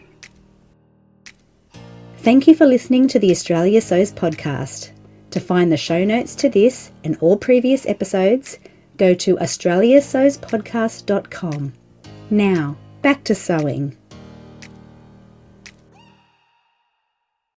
Thank you for listening to the Australia Sews podcast. To find the show notes to this and all previous episodes, go to australiasewspodcast.com. Now, back to sewing.